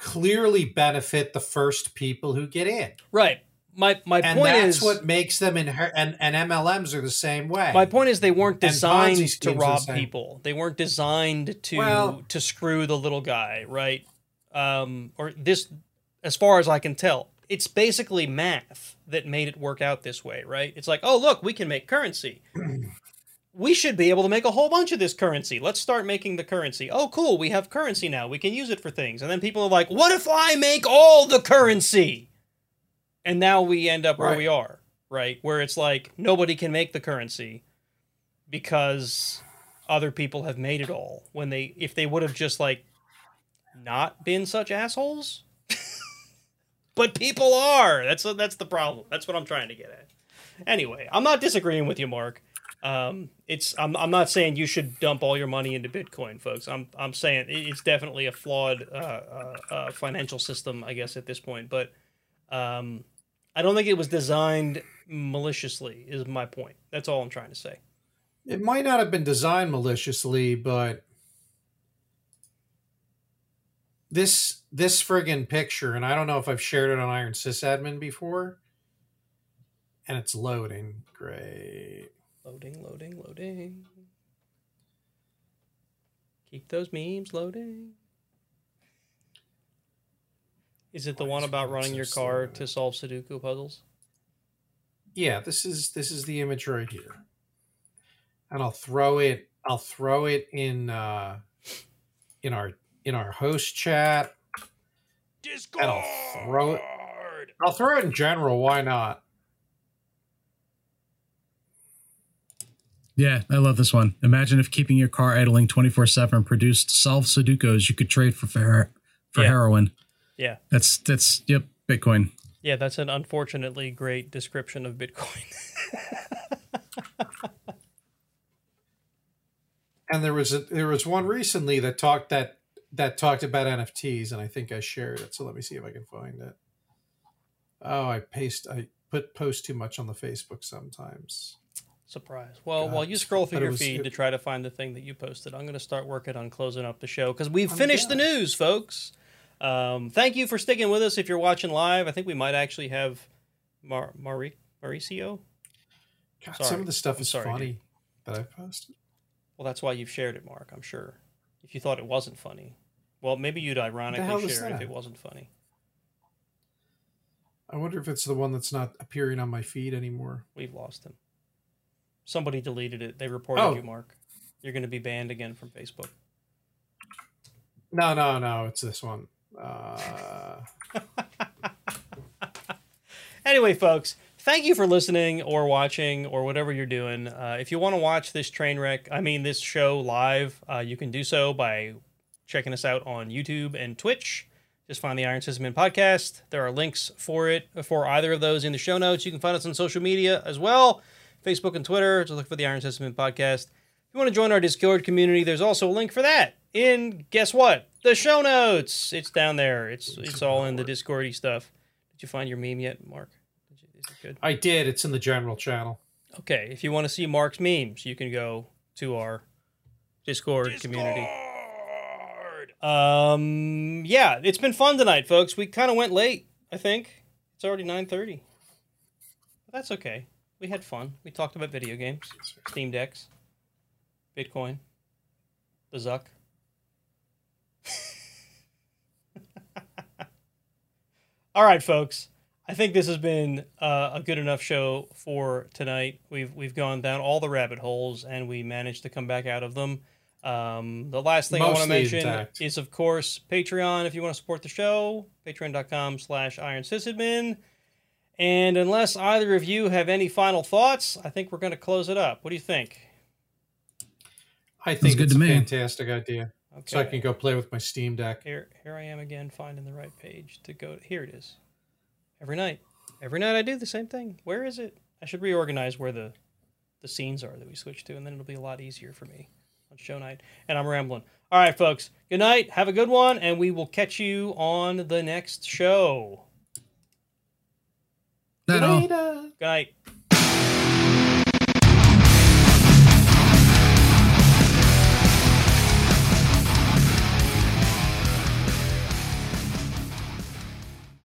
[SPEAKER 3] clearly benefit the first people who get in.
[SPEAKER 2] Right. My my
[SPEAKER 3] And
[SPEAKER 2] point
[SPEAKER 3] that's
[SPEAKER 2] is
[SPEAKER 3] what makes them inher- and and MLMs are the same way.
[SPEAKER 2] my point is they weren't designed to
[SPEAKER 3] are the
[SPEAKER 2] rob people. They weren't designed to
[SPEAKER 3] Well-
[SPEAKER 2] to screw the little guy, right? Um, or this, as far as I can tell, it's basically math that made it work out this way, right? It's like, oh look, we can make currency. we should be able to make a whole bunch of this currency. Let's start making the currency. Oh, cool, we have currency now. We can use it for things. And then people are like, what if I make all the currency? And now we end up where
[SPEAKER 3] Right.
[SPEAKER 2] we are, right? Where it's like nobody can make the currency because other people have made it all. When they, if they would have just like not been such assholes, but people are. That's that's the problem. That's what I'm trying to get at. Anyway, I'm not disagreeing with you, Mark. Um, it's I'm I'm not saying you should dump all your money into Bitcoin, folks. I'm I'm saying it's definitely a flawed uh, uh, uh, financial system, I guess, at this point. But um, I don't think it was designed maliciously. Is my point. That's all I'm trying to say.
[SPEAKER 3] It might not have been designed maliciously, but this this friggin' picture, and I don't know if I've shared it on Iron Sysadmin before, and it's loading. Great.
[SPEAKER 2] Loading, loading, loading. Keep those memes loading. Is it the
[SPEAKER 3] Why
[SPEAKER 2] one about running your car to solve Sudoku puzzles?
[SPEAKER 3] Yeah, this is this is the image right here, and I'll throw it. I'll throw it in uh, in our in our host chat.
[SPEAKER 2] Discord.
[SPEAKER 3] And I'll throw it. I'll throw it in general. Why not?
[SPEAKER 4] Yeah, I love this one. Imagine if keeping your car idling 24 7 produced solved Sudokus you could trade for fer- for
[SPEAKER 2] Yeah.
[SPEAKER 4] heroin.
[SPEAKER 2] Yeah.
[SPEAKER 4] That's, that's, yep, Bitcoin.
[SPEAKER 2] Yeah, that's an unfortunately great description of Bitcoin.
[SPEAKER 3] And there was a, there was one recently that talked that that talked about NFTs, and I think I shared it. So let me see if I can find it. Oh, I paste I put post too much on the Facebook sometimes.
[SPEAKER 2] Surprise. Well,
[SPEAKER 3] God,
[SPEAKER 2] while you scroll through your
[SPEAKER 3] was-
[SPEAKER 2] feed
[SPEAKER 3] it-
[SPEAKER 2] to try to find the thing that you posted, I'm going to start working on closing up the show because we've
[SPEAKER 3] Oh,
[SPEAKER 2] finished the news, folks. Um, thank you for sticking with us. If you're watching live, I think we might actually have Mar- Mari- Mauricio.
[SPEAKER 3] God,
[SPEAKER 2] Sorry.
[SPEAKER 3] some of the stuff
[SPEAKER 2] I'm
[SPEAKER 3] is
[SPEAKER 2] sorry,
[SPEAKER 3] funny that I posted.
[SPEAKER 2] Well, that's why you've shared it, Mark. I'm sure. If you thought it wasn't funny, well, maybe you'd ironically share it if it wasn't funny.
[SPEAKER 3] I wonder if it's the one that's not appearing on my feed anymore.
[SPEAKER 2] We've lost him. Somebody deleted it. They reported
[SPEAKER 3] Oh.
[SPEAKER 2] you, Mark. You're going to be banned again from Facebook.
[SPEAKER 3] No, no, no. It's this one. Uh,
[SPEAKER 2] Anyway, folks, thank you for listening or watching or whatever you're doing. Uh, if you want to watch this train wreck, I mean, this show live, uh, you can do so by checking us out on YouTube and Twitch. Just find the Iron Sysadmin podcast. There are links for it for either of those in the show notes. You can find us on social media as well Facebook and Twitter. Just look for the Iron Sysadmin podcast. If you want to join our Discord community, there's also a link for that in guess what? The show notes. It's down there. It's it's all in the Discordy stuff. Did you find your meme yet, Mark? Is it good?
[SPEAKER 3] I did. It's in the general channel.
[SPEAKER 2] Okay, if you want to see Mark's memes, you can go to our Discord, community. Um, yeah, it's been fun tonight, folks. We kind of went late. I think it's already nine thirty. But that's okay. We had fun. We talked about video games, Steam decks, Bitcoin, the Zuck. All right, folks. I think this has been uh, a good enough show for tonight. We've we've gone down all the rabbit holes and we managed to come back out of them. Um, the last thing I want to mention
[SPEAKER 3] intact.
[SPEAKER 2] is, of course, Patreon. If you want to support the show, patreon.com slash Iron Sysadmin. And unless either of you have any final thoughts, I think we're going to close it up. What do you think?
[SPEAKER 3] I think
[SPEAKER 4] good
[SPEAKER 3] it's
[SPEAKER 4] to
[SPEAKER 3] a
[SPEAKER 4] me.
[SPEAKER 3] fantastic idea.
[SPEAKER 2] Okay.
[SPEAKER 3] So I can go play with my Steam Deck.
[SPEAKER 2] Here, here I am again, finding the right page to go. Here it is. Every night, every night I do the same thing. Where is it? I should reorganize where the the scenes are that we switch to, and then it'll be a lot easier for me on show night. And I'm rambling. All right, folks. Good night. Have a good one, and we will catch you on the next show.
[SPEAKER 4] That all.
[SPEAKER 3] Later.
[SPEAKER 2] Good night.